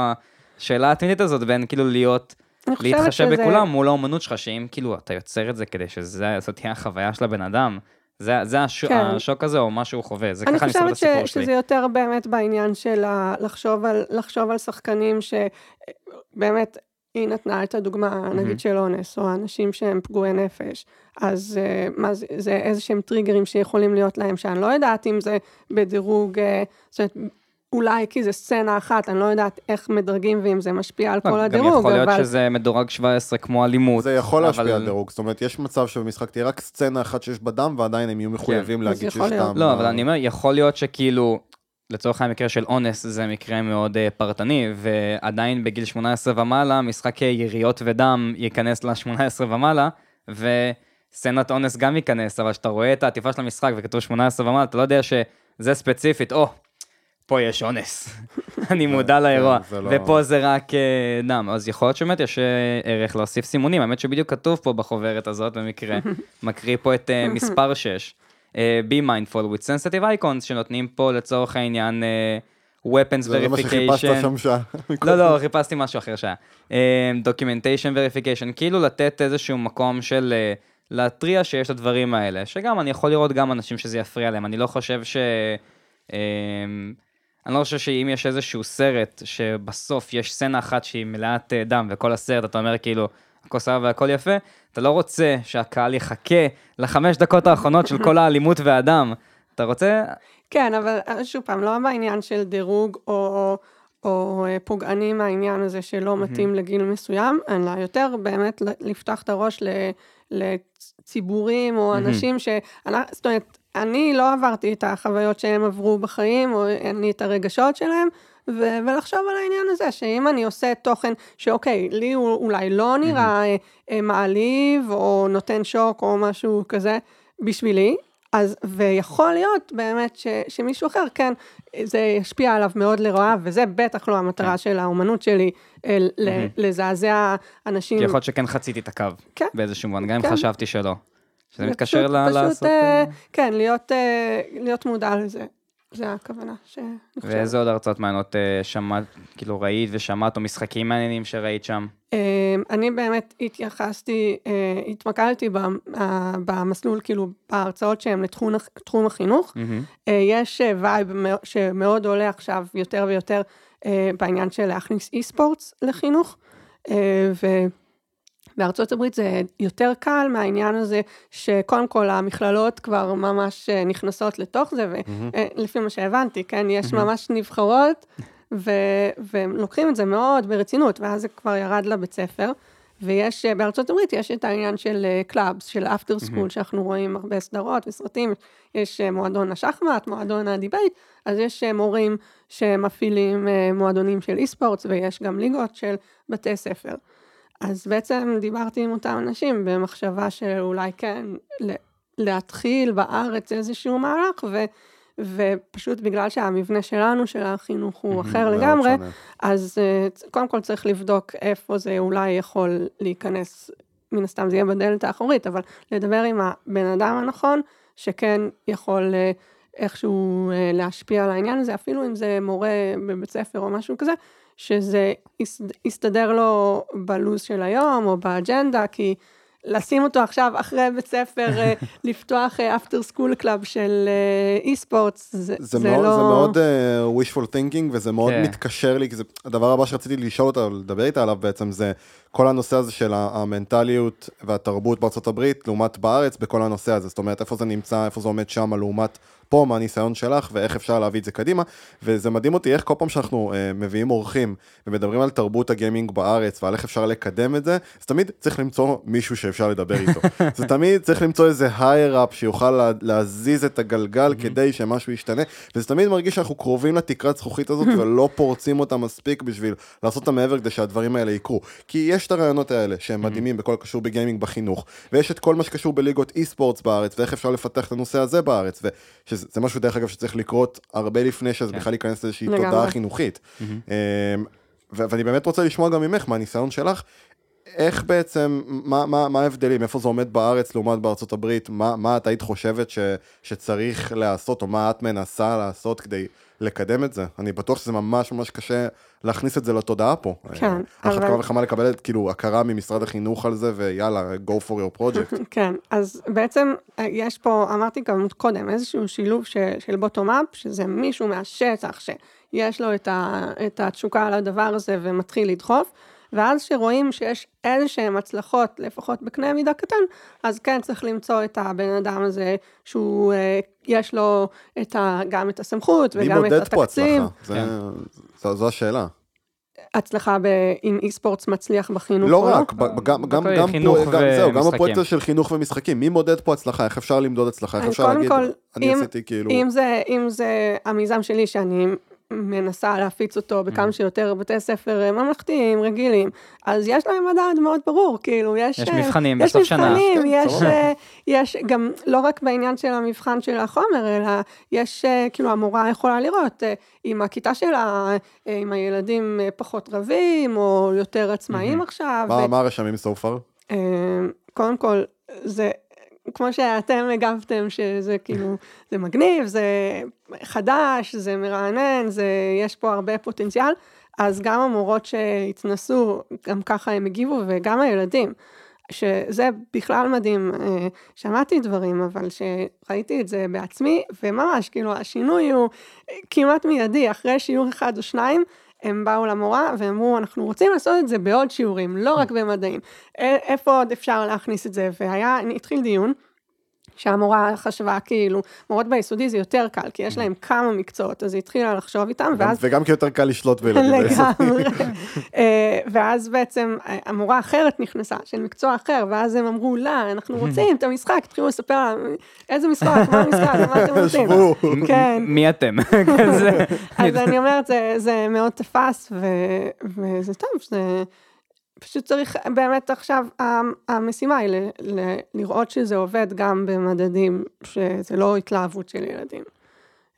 השאלה התמידית הזאת בין כאילו להיות, להתחשב בכולם מול האומנות שלך, שאם כאילו אתה יוצר את זה כדי שזאת תהיה החוויה של הבן אדם, זה, זה הש... כן. השוק הזה או מה שהוא חווה, זה אני ככה אני את חושבת הסיפור שלי. שזה יותר באמת בעניין של ה, לחשוב, על, לחשוב על שחקנים שבאמת, היא נתנה את הדוגמה, נגיד של אונס, או אנשים שהם פגועי נפש, אז uh, מה זה, זה איזה שהם טריגרים שיכולים להיות להם, שאני לא יודעת אם זה בדירוג, uh, זאת אומרת, אולי כי זה סצנה אחת, אני לא יודעת איך מדרגים ואם זה משפיע על לא, כל גם הדירוג, יכול להיות אבל... שזה מדורג 17 כמו אלימות. זה יכול להשפיע אבל- על דירוג, זאת אומרת, יש מצב שבמשחק תהיה רק סצנה אחת שיש בה דם, ועדיין הם יהיו מחויבים אז להגיד שיש. דם. לא, אבל אני אומר, יכול להיות שכאילו, לצורך המקרה של אונס, זה מקרה מאוד uh, פרטני, ועדיין בגיל 18 ומעלה, משחק יריות ודם ייכנס ל-18 ומעלה, וסצנת אונס גם ייכנס, אבל כשאתה רואה את העטיפה של המשחק וכתוב 18 ומעלה, אתה לא יודע שזה ספציפית, או, פה יש אונס. <laughs> אני מודע לאירוע, זה לא- ופה זה רק אה, דם. אז יכול להיות שבאמת יש אה, ערך להוסיף סימונים, האמת שבדיוק כתוב פה בחוברת הזאת במקרה, <laughs> מקריא פה את אה, מספר 6. אה, be mindful with sensitive icons שנותנים פה לצורך העניין weapons זה מה שחיפשת verification. שם שעה. <laughs> לא, לא, חיפשתי משהו אחר שהיה. אה, documentation verification, כאילו לתת איזשהו מקום של להתריע שיש את הדברים האלה, שגם אני יכול לראות גם אנשים שזה יפריע להם, אני לא חושב ש... אני לא חושב שאם יש איזשהו סרט שבסוף יש סצנה אחת שהיא מלאת אה, דם, וכל הסרט אתה אומר כאילו, הכל סבבה והכל יפה, אתה לא רוצה שהקהל יחכה לחמש דקות האחרונות של כל האלימות והדם. אתה רוצה... כן, אבל אה, שוב פעם, לא בעניין של דירוג או, או אה, פוגעני מהעניין הזה שלא מתאים לגיל מסוים, אלא יותר באמת לפתוח את הראש ל, לציבורים או אנשים ש... זאת אומרת, אני לא עברתי את החוויות שהם עברו בחיים, או לי את הרגשות שלהם, ו- ולחשוב על העניין הזה, שאם אני עושה תוכן שאוקיי, לי הוא אולי לא נראה mm-hmm. מעליב, או נותן שוק, או משהו כזה בשבילי, אז, ויכול להיות באמת ש, שמישהו אחר, כן, זה ישפיע עליו מאוד לרעה, וזה בטח לא המטרה כן. של האומנות שלי, אל, mm-hmm. לזעזע אנשים. כי יכול להיות שכן חציתי את הקו, כן. באיזשהו מובן, גם אם כן. חשבתי שלא. שזה מתקשר ל- פשוט, לעשות... אה, כן, להיות, אה, להיות מודע לזה. זה הכוונה שאני חושבת. ואיזה עוד הרצאות מעניינות אה, שמעת, כאילו ראית ושמעת, או משחקים מעניינים שראית שם? אני באמת התייחסתי, התמקדתי במסלול, כאילו, בהרצאות שהן לתחום החינוך. Mm-hmm. יש vibe שמאוד עולה עכשיו יותר ויותר בעניין של להכניס esports לחינוך. ו... בארצות הברית זה יותר קל מהעניין הזה שקודם כל המכללות כבר ממש אה, נכנסות לתוך זה, ולפי מה שהבנתי, כן, יש ממש נבחרות, ו- והם לוקחים את זה מאוד ברצינות, ואז זה כבר ירד לבית ספר. ויש, אה, בארצות הברית יש את העניין של clubs, אה, של after school, שאנחנו רואים הרבה סדרות וסרטים, יש מועדון השחמט, מועדון ה debate, אז יש מורים שמפעילים מועדונים של esports, ויש גם ליגות של בתי ספר. אז בעצם דיברתי עם אותם אנשים במחשבה שאולי כן, להתחיל בארץ איזשהו מהלך, ו, ופשוט בגלל שהמבנה שלנו, של החינוך, הוא אחר לגמרי, אז אה, קודם כל צריך לבדוק איפה זה אולי יכול להיכנס, מן הסתם זה יהיה בדלת האחורית, אבל לדבר עם הבן אדם הנכון, שכן יכול אה, איכשהו אה, להשפיע על העניין הזה, אפילו אם זה מורה בבית ספר או משהו כזה, שזה יסתדר לו בלו"ז של היום או באג'נדה, כי לשים אותו עכשיו אחרי בית ספר, אה, <laughs> לפתוח after school club של אי אה, זה, זה, זה מאוד, לא... זה מאוד uh, wishful thinking, וזה מאוד כן. מתקשר לי, כי זה, הדבר הבא שרציתי לשאול אותה, לדבר איתה עליו בעצם, זה כל הנושא הזה של המנטליות והתרבות בארצות הברית, לעומת בארץ, בכל הנושא הזה. זאת אומרת, איפה זה נמצא, איפה זה עומד שם, לעומת פה, מה הניסיון שלך, ואיך אפשר להביא את זה קדימה. וזה מדהים אותי איך כל פעם שאנחנו uh, מביאים אורחים ומדברים על תרבות הגיימינג בארץ ועל איך אפשר לקדם את זה, אז תמיד צריך למצוא מישהו שאפשר לדבר איתו. <laughs> זה תמיד צריך למצוא איזה higher up שיוכל לה, להזיז את הגלגל כדי שמשהו ישתנה, וזה תמיד מרגיש שאנחנו קרובים לתקרת זכוכית הזאת ולא פורצים אותה מספיק בשביל לעשות אותה מעבר כדי שהדברים האלה יקרו. כי יש את הרעיונות האלה שהם מדהימים בכל הקשור בגיימינג בחינוך, ויש את כל מה שקשור בליגות אי ספורטס בארץ, ואיך אפשר לפתח את הנושא הזה בארץ, שזה משהו דרך אגב שצריך לקרות הרבה לפני שזה כן. בכלל ייכנס לאיזושהי תודעה חינוכית. אמ, ואני באמת רוצה לשמוע גם ממך, מהניסיון שלך, איך בעצם, מה, מה, מה ההבדלים, איפה זה עומד בארץ לעומת בארצות הברית, מה, מה את היית חושבת ש, שצריך לעשות, או מה את מנסה לעשות כדי לקדם את זה? אני בטוח שזה ממש ממש קשה להכניס את זה לתודעה פה. כן, אבל... אחת כמה וכמה לקבל כאילו הכרה ממשרד החינוך על זה, ויאללה, go for your project. <laughs> כן, אז בעצם אה, יש פה, אמרתי גם קודם, איזשהו שילוב ש, של בוטום-אפ, שזה מישהו מהשטח שיש לו את, ה, את התשוקה על הדבר הזה ומתחיל לדחוף. ואז שרואים שיש איזה שהן הצלחות, לפחות בקנה מידה קטן, אז כן צריך למצוא את הבן אדם הזה, שהוא, אה, יש לו את ה, גם את הסמכות וגם את התקציב. מי מודד פה הצלחה? זה, כן. זו, השאלה. הצלחה אם אי ספורטס מצליח בחינוך לא רק, לא? גם, גם, גם, חינוך פה, גם, זהו, גם הפרויקט של חינוך ומשחקים, מי מודד פה הצלחה, איך אפשר למדוד הצלחה, איך אפשר להגיד, כל, אני אם, עשיתי כאילו... אם זה, אם זה המיזם שלי שאני מנסה להפיץ אותו בכמה mm. שיותר בתי ספר אה, ממלכתיים, רגילים, אז יש להם מדד מאוד ברור, כאילו, יש... יש אה, מבחנים יש בסוף שנה. יש מבחנים, יש, אה, יש גם, לא רק בעניין של המבחן של החומר, אלא יש, כאילו, המורה יכולה לראות אם הכיתה שלה, אם הילדים פחות רבים, או יותר עצמאיים mm-hmm. עכשיו. מה הרשמים so far? קודם כל, זה כמו שאתם הגבתם, שזה כאילו, זה מגניב, זה חדש, זה מרענן, זה, יש פה הרבה פוטנציאל, אז גם המורות שהתנסו, גם ככה הם הגיבו, וגם הילדים. שזה בכלל מדהים, אה, שמעתי דברים, אבל שראיתי את זה בעצמי, וממש, כאילו, השינוי הוא כמעט מיידי, אחרי שיעור אחד או שניים, הם באו למורה ואמרו, אנחנו רוצים לעשות את זה בעוד שיעורים, לא רק במדעים. איפה עוד אפשר להכניס את זה? והיה, התחיל דיון. שהמורה חשבה כאילו, מורות ביסודי זה יותר קל, כי יש להם כמה מקצועות, אז היא התחילה לחשוב איתם, ואז... וגם כי יותר קל לשלוט בילדים ביסודי. לגמרי. <laughs> אה, ואז בעצם אה, המורה אחרת נכנסה, של מקצוע אחר, ואז הם אמרו, לא, אנחנו רוצים את המשחק, התחילו לספר איזה משחק, מה המשחק, מה אתם <laughs> רוצים? <laughs> כן. מי אתם? אז אני אומרת, זה מאוד תפס, וזה טוב, זה... פשוט צריך באמת עכשיו, המשימה היא ל, ל, לראות שזה עובד גם במדדים, שזה לא התלהבות של ילדים.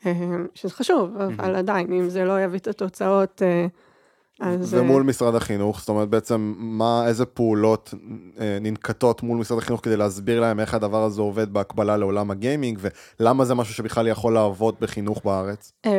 אה, שזה חשוב, אבל עדיין, אם זה לא יביא את התוצאות אה, אז... ומול אה, משרד החינוך, זאת אומרת בעצם מה, איזה פעולות אה, ננקטות מול משרד החינוך כדי להסביר להם איך הדבר הזה עובד בהקבלה לעולם הגיימינג, ולמה זה משהו שבכלל יכול לעבוד בחינוך בארץ? אה,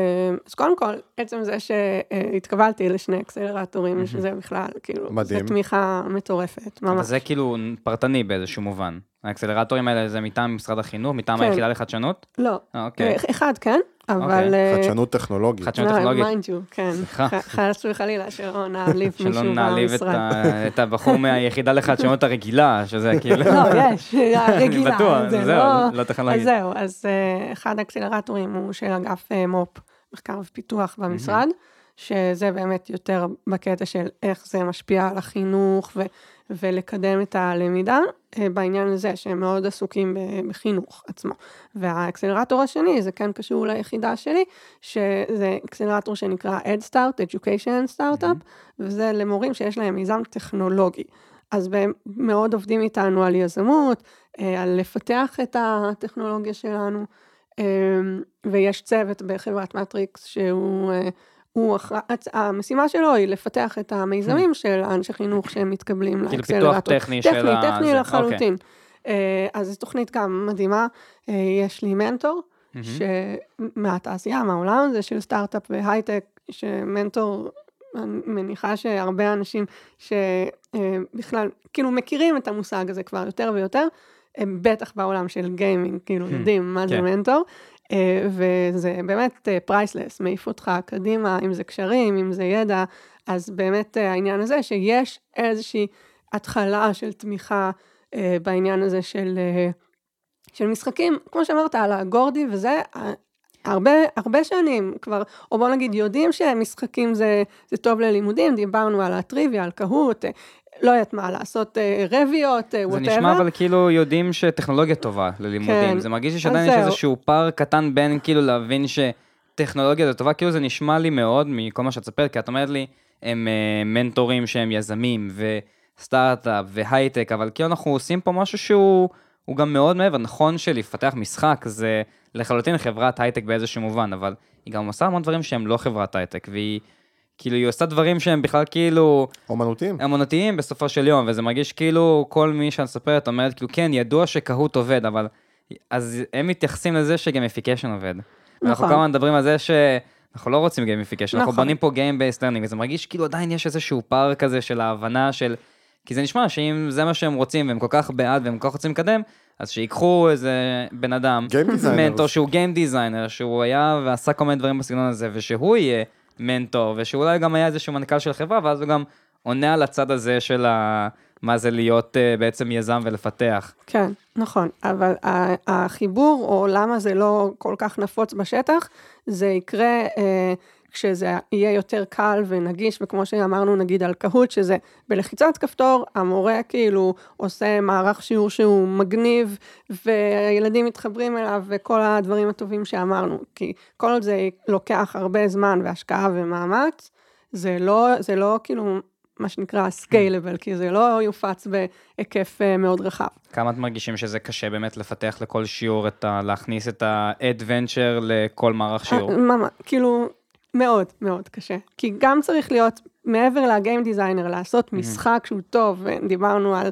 אז קודם כל, עצם זה שהתקבלתי לשני אקסלרטורים, שזה בכלל, כאילו, מדהים. זו תמיכה מטורפת, ממש. אבל זה כאילו פרטני באיזשהו מובן. האקסלרטורים האלה זה מטעם משרד החינוך, מטעם כן. היחידה לחדשנות? לא. אוקיי. אחד כן, אבל... אוקיי. אה, חדשנות טכנולוגית. חדשנות טכנולוגית. mind you, כן. סליחה. חס וחלילה, שלא נעליב <laughs> מישהו במשרד. שלא נעליב את הבחור מהיחידה לחדשנות הרגילה, שזה כאילו... <laughs> לא, יש, <laughs> הרגילה. בטוח, זהו, לא, לא טכנולוגית. אז זהו, אז אה, אחד האקסלרטורים הוא של אגף אה, מו"פ, מחקר ופיתוח במשרד, שזה באמת יותר בקטע של איך זה משפיע על החינוך, ולקדם את הלמידה אה, בעניין הזה, שהם מאוד עסוקים בחינוך עצמו. והאקסלרטור השני, זה כן קשור ליחידה שלי, שזה אקסלרטור שנקרא Start, Education Startup, mm-hmm. וזה למורים שיש להם מיזם טכנולוגי. אז הם מאוד עובדים איתנו על יזמות, אה, על לפתח את הטכנולוגיה שלנו, אה, ויש צוות בחברת מטריקס שהוא... הוא, המשימה שלו היא לפתח את המיזמים hmm. של האנשי חינוך שהם מתקבלים לאקסלרטור. כאילו פיתוח טכני של ה... טכני, טכני לחלוטין. אוקיי. אז זו תוכנית גם מדהימה. אה, יש לי מנטור, מהתעשייה, מהעולם הזה של סטארט-אפ והייטק, שמנטור, אני מניחה שהרבה אנשים שבכלל, כאילו מכירים את המושג הזה כבר יותר ויותר, בטח בעולם של גיימינג, כאילו hmm. יודעים מה זה כן. מנטור. אה, וזה באמת priceless, אה, מעיף אותך קדימה, אם זה קשרים, אם זה ידע, אז באמת אה, העניין הזה שיש איזושהי התחלה של תמיכה בעניין הזה של, של משחקים, כמו שאמרת, על הגורדי וזה, הרבה, הרבה שנים כבר, או בוא נגיד, יודעים שמשחקים זה, זה טוב ללימודים, דיברנו על הטריוויה, על קהוט, לא יודעת מה, לעשות אה, רביעות, whatever. זה נשמע אבל כאילו יודעים שטכנולוגיה טובה ללימודים. כן. זה מרגיש לי שעדיין יש איזשהו פער קטן בין כאילו להבין שטכנולוגיה זה טובה, כאילו זה נשמע לי מאוד מכל מה שאת מספרת, כי את אומרת לי, הם uh, מנטורים שהם יזמים וסטארט-אפ והייטק, אבל כאילו אנחנו עושים פה משהו שהוא גם מאוד מעבר. נכון שלפתח משחק זה לחלוטין חברת הייטק באיזשהו מובן, אבל היא גם עושה המון דברים שהם לא חברת הייטק, והיא... כאילו היא עושה דברים שהם בכלל כאילו... אומנותיים. אומנותיים בסופו של יום, וזה מרגיש כאילו כל מי שאת מספרת אומרת, כאילו כן, ידוע שקהוט עובד, אבל... אז הם מתייחסים לזה ש gamification עובד. נכון. אנחנו כמה מדברים על זה ש... אנחנו לא רוצים gamification, נכון. אנחנו בונים פה Game Based Learning, וזה מרגיש כאילו עדיין יש איזשהו פער כזה של ההבנה של... כי זה נשמע שאם זה מה שהם רוצים, והם כל כך בעד, והם כל כך רוצים לקדם, אז שיקחו איזה בן אדם, מנטור שהוא Game Designer, שהוא היה ועשה כל מיני דברים בסגנון הזה, ושהוא יהיה מנטור, ושאולי גם היה איזשהו מנכ"ל של חברה, ואז הוא גם עונה על הצד הזה של ה... מה זה להיות uh, בעצם יזם ולפתח. כן, נכון, אבל החיבור, או למה זה לא כל כך נפוץ בשטח, זה יקרה uh, כשזה יהיה יותר קל ונגיש, וכמו שאמרנו נגיד על קהוט, שזה בלחיצת כפתור, המורה כאילו עושה מערך שיעור שהוא מגניב, והילדים מתחברים אליו, וכל הדברים הטובים שאמרנו, כי כל זה לוקח הרבה זמן והשקעה ומאמץ, זה לא, זה לא כאילו מה שנקרא scalable, כי זה לא יופץ בהיקף אה, מאוד רחב. כמה את מרגישים שזה קשה באמת לפתח לכל שיעור, את ה, להכניס את ה adventure לכל מערך שיעור? אה, ממש, כאילו, מאוד מאוד קשה. כי גם צריך להיות, מעבר ל game designer, לעשות. משחק שהוא טוב, ודיברנו על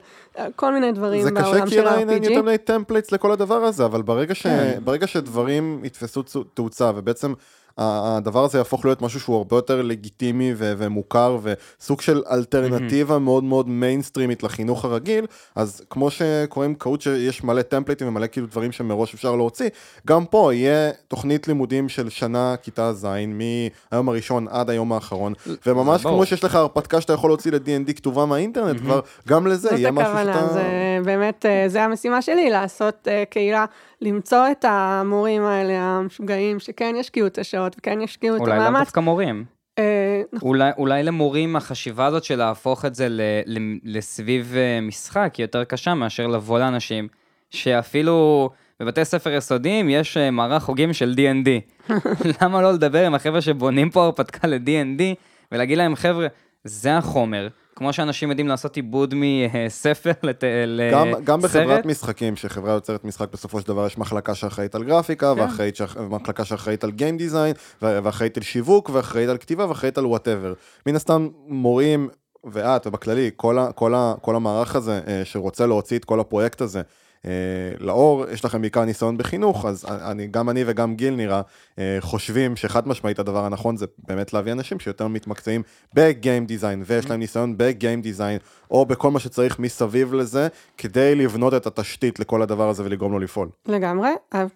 כל מיני דברים בעולם של ה-RPG. זה קשה כי אין יותר מיני templates לכל הדבר הזה, אבל ברגע, ש... כן. ברגע שדברים יתפסו תאוצה, ובעצם הדבר הזה יהפוך להיות משהו שהוא הרבה יותר לגיטימי ו- ומוכר וסוג של אלטרנטיבה מאוד מאוד מיינסטרימית לחינוך הרגיל, אז כמו שקוראים קהות שיש מלא טמפליטים ומלא כאילו דברים שמראש אפשר להוציא, גם פה יהיה תוכנית לימודים של שנה כיתה ז' מהיום הראשון עד היום האחרון, וממש כמו שיש לך הרפתקה שאתה יכול להוציא ל-D&D כתובה מהאינטרנט, כבר גם לזה יהיה משהו שאתה... זאת הכוונה, זה באמת, אה, זה המשימה שלי, לעשות אה, קהילה, למצוא את המורים האלה המשוגעים, שכן ישקיעו את השעות וכן ישקיעו את המאמץ. אולי לא דווקא מורים. אה, נכון. אולי, אולי למורים החשיבה הזאת של להפוך את זה ל, ל, לסביב משחק היא יותר קשה מאשר לבוא לאנשים שאפילו בבתי ספר יסודיים יש מערך חוגים של D&D. <laughs> למה לא לדבר עם החבר'ה שבונים פה הרפתקה ל-D&D ולהגיד להם, חבר'ה, זה החומר, כמו שאנשים יודעים לעשות עיבוד מספר לסרט. גם, גם בחברת משחקים, שחברה יוצרת משחק, בסופו של דבר יש מחלקה שאחראית על גרפיקה, כן. ואחראית, מחלקה שאחראית על game design, ואחראית על שיווק, ואחראית על כתיבה, ואחראית על whatever. מן הסתם, מורים, ואת, ובכללי, כל, ה, כל, ה, כל המערך הזה, אה, שרוצה להוציא את כל הפרויקט הזה, לאור, יש לכם בעיקר ניסיון בחינוך, אז אני, גם אני וגם גיל נראה, אה, חושבים שחד משמעית הדבר הנכון זה באמת להביא אנשים שיותר מתמקצעים ב game design, ויש להם ניסיון ב game design, או בכל מה שצריך מסביב לזה, כדי לבנות את התשתית לכל הדבר הזה ולגרום לו לפעול. לגמרי,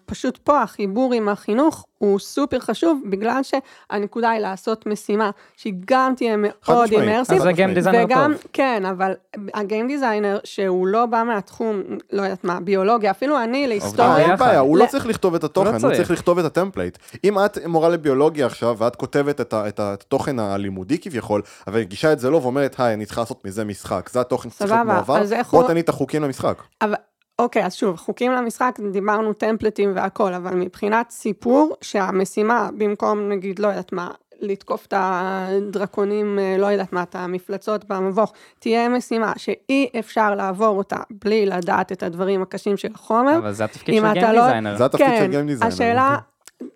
פשוט פה החיבור עם החינוך הוא סופר חשוב, בגלל שהנקודה היא לעשות משימה שהיא גם תהיה מאוד immersive. אז זה game designer וגם, טוב. כן, אבל ה game designer שהוא לא בא מהתחום, לא יודעת מה, ביולוגיה, אפילו אני להיסטוריה. אין בעיה, הוא לא צריך לכתוב את התוכן, הוא צריך לכתוב את ה template. אם את מורה לביולוגיה עכשיו, ואת כותבת את, את התוכן הלימודי כביכול, אבל מגישה את זה לו ואומרת, היי, אני צריכה לעשות מזה משחק, זה התוכן שצריך להיות מועבר, בוא תני את החוקים למשחק. אבל... אוקיי, אז שוב, חוקים למשחק, דיברנו טמפלטים והכל, אבל מבחינת סיפור, שהמשימה, במקום נגיד, לא יודעת מה, לתקוף את הדרקונים, אה, לא יודעת מה, את המפלצות במבוך, תהיה משימה שאי אפשר לעבור אותה בלי לדעת את הדברים הקשים של החומר. אבל זה התפקיד של גיים לא... זה התפקיד כן, של גיים דיזיינר. השאלה,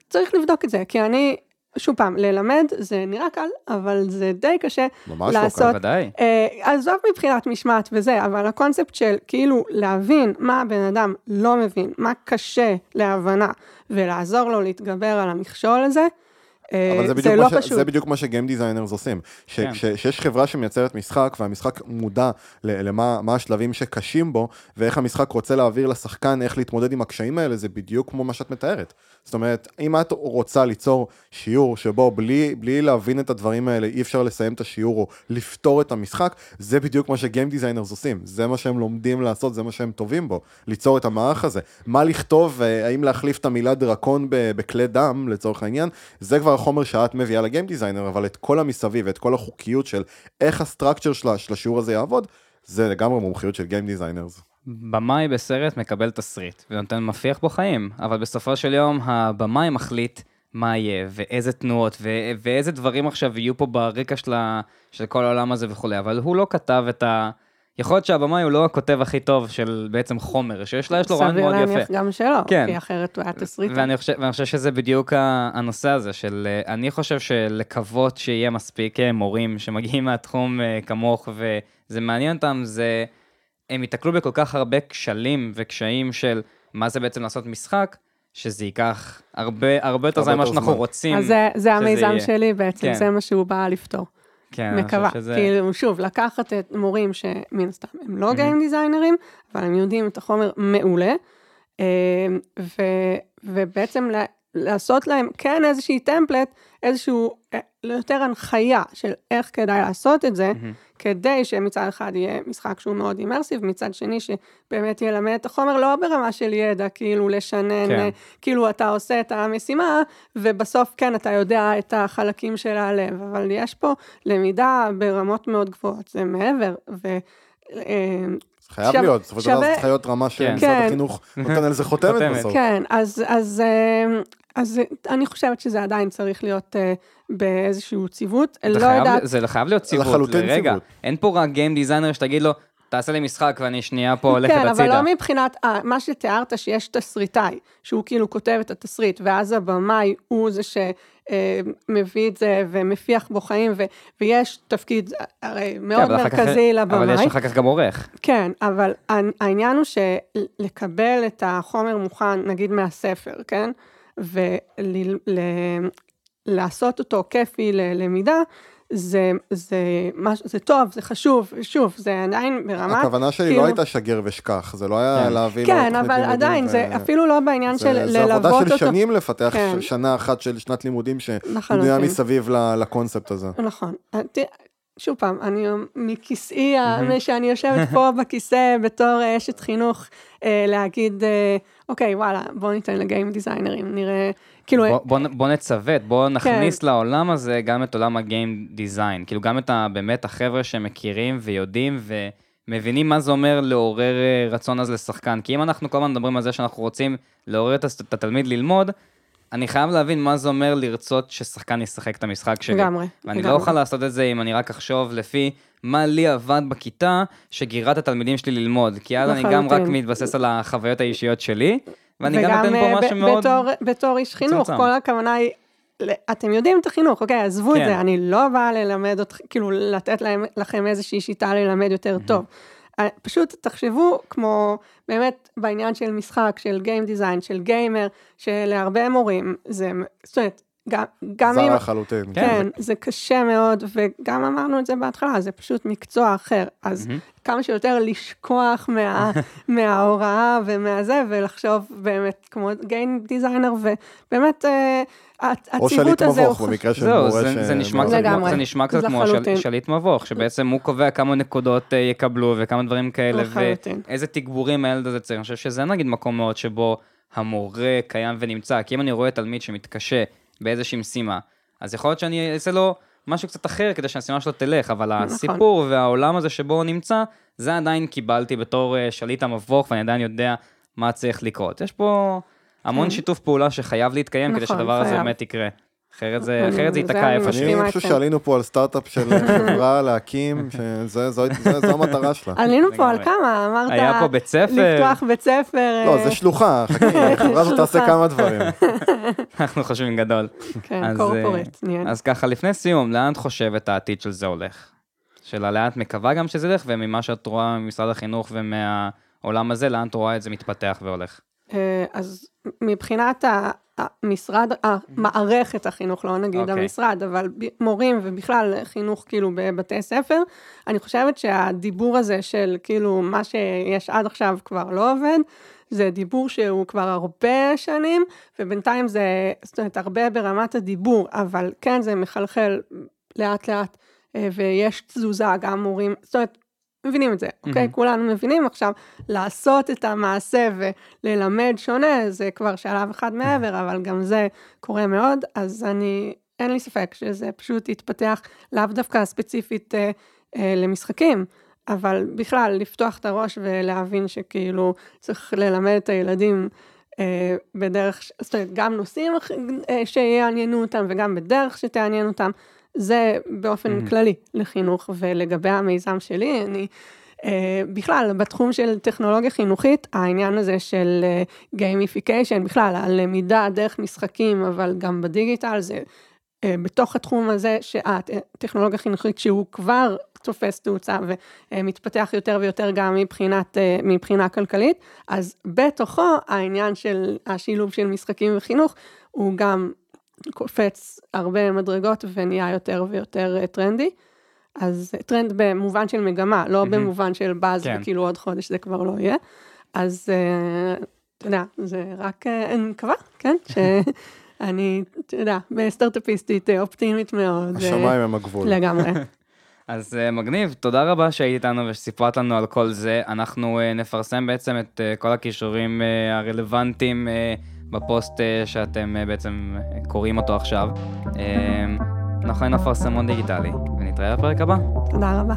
צריך לבדוק את זה, כי אני, שוב פעם, ללמד זה נראה קל, אבל זה די קשה ממש לעשות. לא קל, ודאי. אה, עזוב מבחינת משמעת וזה, אבל הקונספט של כאילו להבין מה הבן אדם לא מבין, מה קשה להבנה, ולעזור לו להתגבר על המכשול הזה, אבל זה, זה לא ש... פשוט. זה בדיוק מה ש game designers עושים. ש... כן. ש... שיש חברה שמייצרת משחק, והמשחק מודע למה השלבים שקשים בו, ואיך המשחק רוצה להעביר לשחקן איך להתמודד עם הקשיים האלה, זה בדיוק כמו מה שאת מתארת. זאת אומרת, אם את רוצה ליצור שיעור שבו בלי, בלי להבין את הדברים האלה אי אפשר לסיים את השיעור או לפתור את המשחק, זה בדיוק מה ש game designers עושים. זה מה שהם לומדים לעשות, זה מה שהם טובים בו, ליצור את המערך הזה. מה לכתוב, אה, האם להחליף את המילה דרקון בכלי דם, לצורך העניין, זה כבר החומר שאת מביאה ל game designer, אבל את כל המסביב ואת כל החוקיות של איך ה structure של השיעור הזה יעבוד, זה לגמרי מומחיות של game designers. במאי בסרט מקבל תסריט ונותן מפיח בו חיים, אבל בסופו של יום הבמאי מחליט מה יהיה ואיזה תנועות ו- ואיזה דברים עכשיו יהיו פה ברקע של, ה- של כל העולם הזה וכולי, אבל הוא לא כתב את ה... יכול להיות שהבמאי הוא לא הכותב הכי טוב של בעצם חומר, שיש לו, יש לו רעיון מאוד יפה. סביר להניח גם שלא, כן. כי אחרת הוא היה תסריט. ואני חושב, ואני חושב שזה בדיוק הנושא הזה של, אה, אני חושב שלקוות שיהיה מספיק אה, מורים שמגיעים מהתחום אה, כמוך, וזה מעניין אותם, זה, הם ייתקלו בכל כך הרבה כשלים וקשיים של מה זה בעצם לעשות משחק, שזה ייקח הרבה, הרבה יותר זמן ממה שאנחנו רוצים. אז זה, זה המיזם יהיה. שלי בעצם, כן. זה מה שהוא בא לפתור. כן, מקווה. שזה... כאילו, שוב, לקחת את מורים שמן הסתם הם לא גיים דיזיינרים, אבל הם יודעים את החומר מעולה, אה, ו, ובעצם לעשות להם כן איזושהי טמפלט, איזשהו אה, יותר הנחיה של איך כדאי לעשות את זה, mm-hmm. כדי שמצד אחד יהיה משחק שהוא מאוד אימרסיב, מצד שני שבאמת ילמד את החומר לא ברמה של ידע, כאילו לשנן, כן. כאילו אתה עושה את המשימה, ובסוף כן, אתה יודע את החלקים של הלב, אבל יש פה למידה ברמות מאוד גבוהות, זה מעבר, ו... אה, חייב שו... להיות, בסופו של דבר זה צריך להיות רמה שמשרד כן. החינוך נותן על זה חותמת בסוף. כן, אז, אז, אה, אז אני חושבת שזה עדיין צריך להיות uh, באיזשהו ציוות. לא חייב, יודעת... זה חייב להיות ציוות. לחלוטין רגע, ציוות. אין פה רק גיים דיזיינר שתגיד לו, תעשה לי משחק ואני שנייה פה הולכת הצידה. כן, אבל לא מבחינת, 아, מה שתיארת שיש תסריטאי, שהוא כאילו כותב את התסריט, ואז הבמאי הוא זה שמביא את זה ומפיח בו חיים, ו, ויש תפקיד הרי מאוד כן, מרכזי כך, לבמאי. אבל יש אחר כך גם עורך. כן, אבל העניין הוא שלקבל את החומר מוכן, נגיד מהספר, כן? לעשות אותו כיפי ללמידה, זה, זה, מש, זה טוב, זה חשוב, שוב, זה עדיין ברמת... הכוונה שלי כאילו... לא הייתה שגר ושכח, זה לא היה כן. להביא כן, אבל עדיין, ו... זה אפילו לא בעניין זה, של זה ללוות אותו. זה עבודה של שנים לפתח כן. שנה אחת של שנת לימודים שבנויה מסביב לקונספט הזה. נכון. שוב פעם, אני מכיסאי, mm-hmm. שאני יושבת פה <laughs> בכיסא בתור אשת חינוך, אה, להגיד, אה, אוקיי, וואלה, בוא ניתן לגיים דיזיינרים, נראה, כאילו... בוא, בוא, בוא נצוות, בוא נכניס כן. לעולם הזה גם את עולם הגיים דיזיין, כאילו גם את ה, באמת החבר'ה שמכירים ויודעים ומבינים מה זה אומר לעורר אה, רצון אז לשחקן, כי אם אנחנו כל הזמן מדברים על זה שאנחנו רוצים לעורר את התלמיד ללמוד, אני חייב להבין מה זה אומר לרצות ששחקן ישחק את המשחק שלי. לגמרי. ואני לא אוכל לעשות את זה אם אני רק אחשוב לפי מה לי עבד בכיתה, שגירה את התלמידים שלי ללמוד. כי אז אני גם רק מתבסס על החוויות האישיות שלי, ואני גם נותן פה אה, משהו מאוד... וגם בתור איש חינוך, כל הכוונה היא... אתם יודעים את החינוך, אוקיי, עזבו כן. את זה, אני לא באה ללמד אתכם, כאילו, לתת להם, לכם איזושהי שיטה ללמד יותר טוב. אה, פשוט תחשבו כמו באמת בעניין של משחק, של גיים דיזיין, של גיימר, שלהרבה מורים זה, זאת אומרת, גם, גם אם... זר לחלוטין. כן, כן זה... זה קשה מאוד, וגם אמרנו את זה בהתחלה, זה פשוט מקצוע אחר. אז mm-hmm. כמה שיותר לשכוח מה, <laughs> מההוראה ומהזה, ולחשוב באמת כמו גיים דיזיינר, ובאמת... הוא... או שליט מבוך, במקרה של מורה ש... זה נשמע זה נשמע קצת כמו של, שליט מבוך, שבעצם הוא קובע כמה נקודות אה, יקבלו וכמה דברים כאלה, ואיזה תגבורים הילד הזה צריך. אני חושב שזה נגיד מקום מאוד שבו המורה קיים ונמצא, כי אם אני רואה תלמיד שמתקשה באיזושהי משימה, אז יכול להיות שאני אעשה לו משהו קצת אחר כדי שהמשימה שלו תלך, אבל נכון. הסיפור והעולם הזה שבו הוא נמצא, זה עדיין קיבלתי בתור אה, שליט המבוך, ואני עדיין יודע מה צריך לקרות. יש פה... המון כן. שיתוף פעולה שחייב להתקיים נכון, כדי שהדבר הזה באמת יקרה. אחרת זה, אחרת זה ייתקע איפשהו. אני חושב שעלינו פה על סטארט-אפ של <laughs> חברה להקים, שזו המטרה שלה. עלינו פה על כמה, אמרת... היה פה בית ספר. לפתוח בית ספר. לא, זה שלוחה, חכי, <laughs> החברה הזאת תעשה כמה דברים. <laughs> אנחנו חושבים גדול. כן, קורפורט, נהיה. אז ככה, לפני סיום, לאן את חושבת העתיד של זה הולך? של לאן את מקווה גם שזה ילך, וממה שאת רואה ממשרד החינוך ומהעולם הזה, לאן את רואה את זה מתפתח והולך? אה, אז מבחינת המשרד, מערכת החינוך, לא נגיד okay. אוקיי. המשרד, אבל מורים ובכלל חינוך כאילו בבתי ספר, אני חושבת שהדיבור הזה של כאילו מה שיש עד עכשיו כבר לא עובד, זה דיבור שהוא כבר הרבה שנים, ובינתיים זה, זאת אומרת, הרבה ברמת הדיבור, אבל כן, זה מחלחל לאט לאט, אה, ויש תזוזה, גם מורים, זאת אומרת, מבינים את זה, אוקיי? Mm-hmm. כולנו מבינים עכשיו, לעשות את המעשה וללמד שונה, זה כבר שלב אחד מעבר, אבל גם זה קורה מאוד, אז אני, אין לי ספק שזה פשוט יתפתח לאו דווקא ספציפית אה, אה, למשחקים, אבל בכלל, לפתוח את הראש ולהבין שכאילו צריך ללמד את הילדים אה, בדרך, זאת אומרת, גם נושאים אה, שיעניינו אותם וגם בדרך שתעניין אותם. זה באופן אמ-המ. כללי לחינוך, ולגבי המיזם שלי, אני... אה, בכלל, בתחום של טכנולוגיה חינוכית, העניין הזה של gamification, אה, בכלל, הלמידה דרך משחקים, אבל גם בדיגיטל, זה אה, בתוך התחום הזה, שהטכנולוגיה חינוכית שהוא כבר תופס תאוצה ומתפתח יותר ויותר גם מבחינת, אה, מבחינה כלכלית, אז בתוכו העניין של השילוב של משחקים וחינוך, הוא גם קופץ הרבה מדרגות ונהיה יותר ויותר אה, טרנדי. אז טרנד במובן של מגמה, לא mm-hmm. במובן של באז, כן. וכאילו עוד חודש זה כבר לא יהיה. אז uh, אתה יודע, זה רק, אני מקווה, כן, <laughs> שאני, אתה יודע, בסטארט-אפיסטית אופטימית מאוד. השמיים הם הגבול. לגמרי. <laughs> אז מגניב, תודה רבה שהיית איתנו ושסיפרת לנו על כל זה. אנחנו נפרסם בעצם את כל הכישורים הרלוונטיים. בפוסט אה, שאתם אה, בעצם אה, קוראים אותו עכשיו. אנחנו היינו אפרסמון דיגיטלי, ונתראה בפרק הבא. תודה רבה.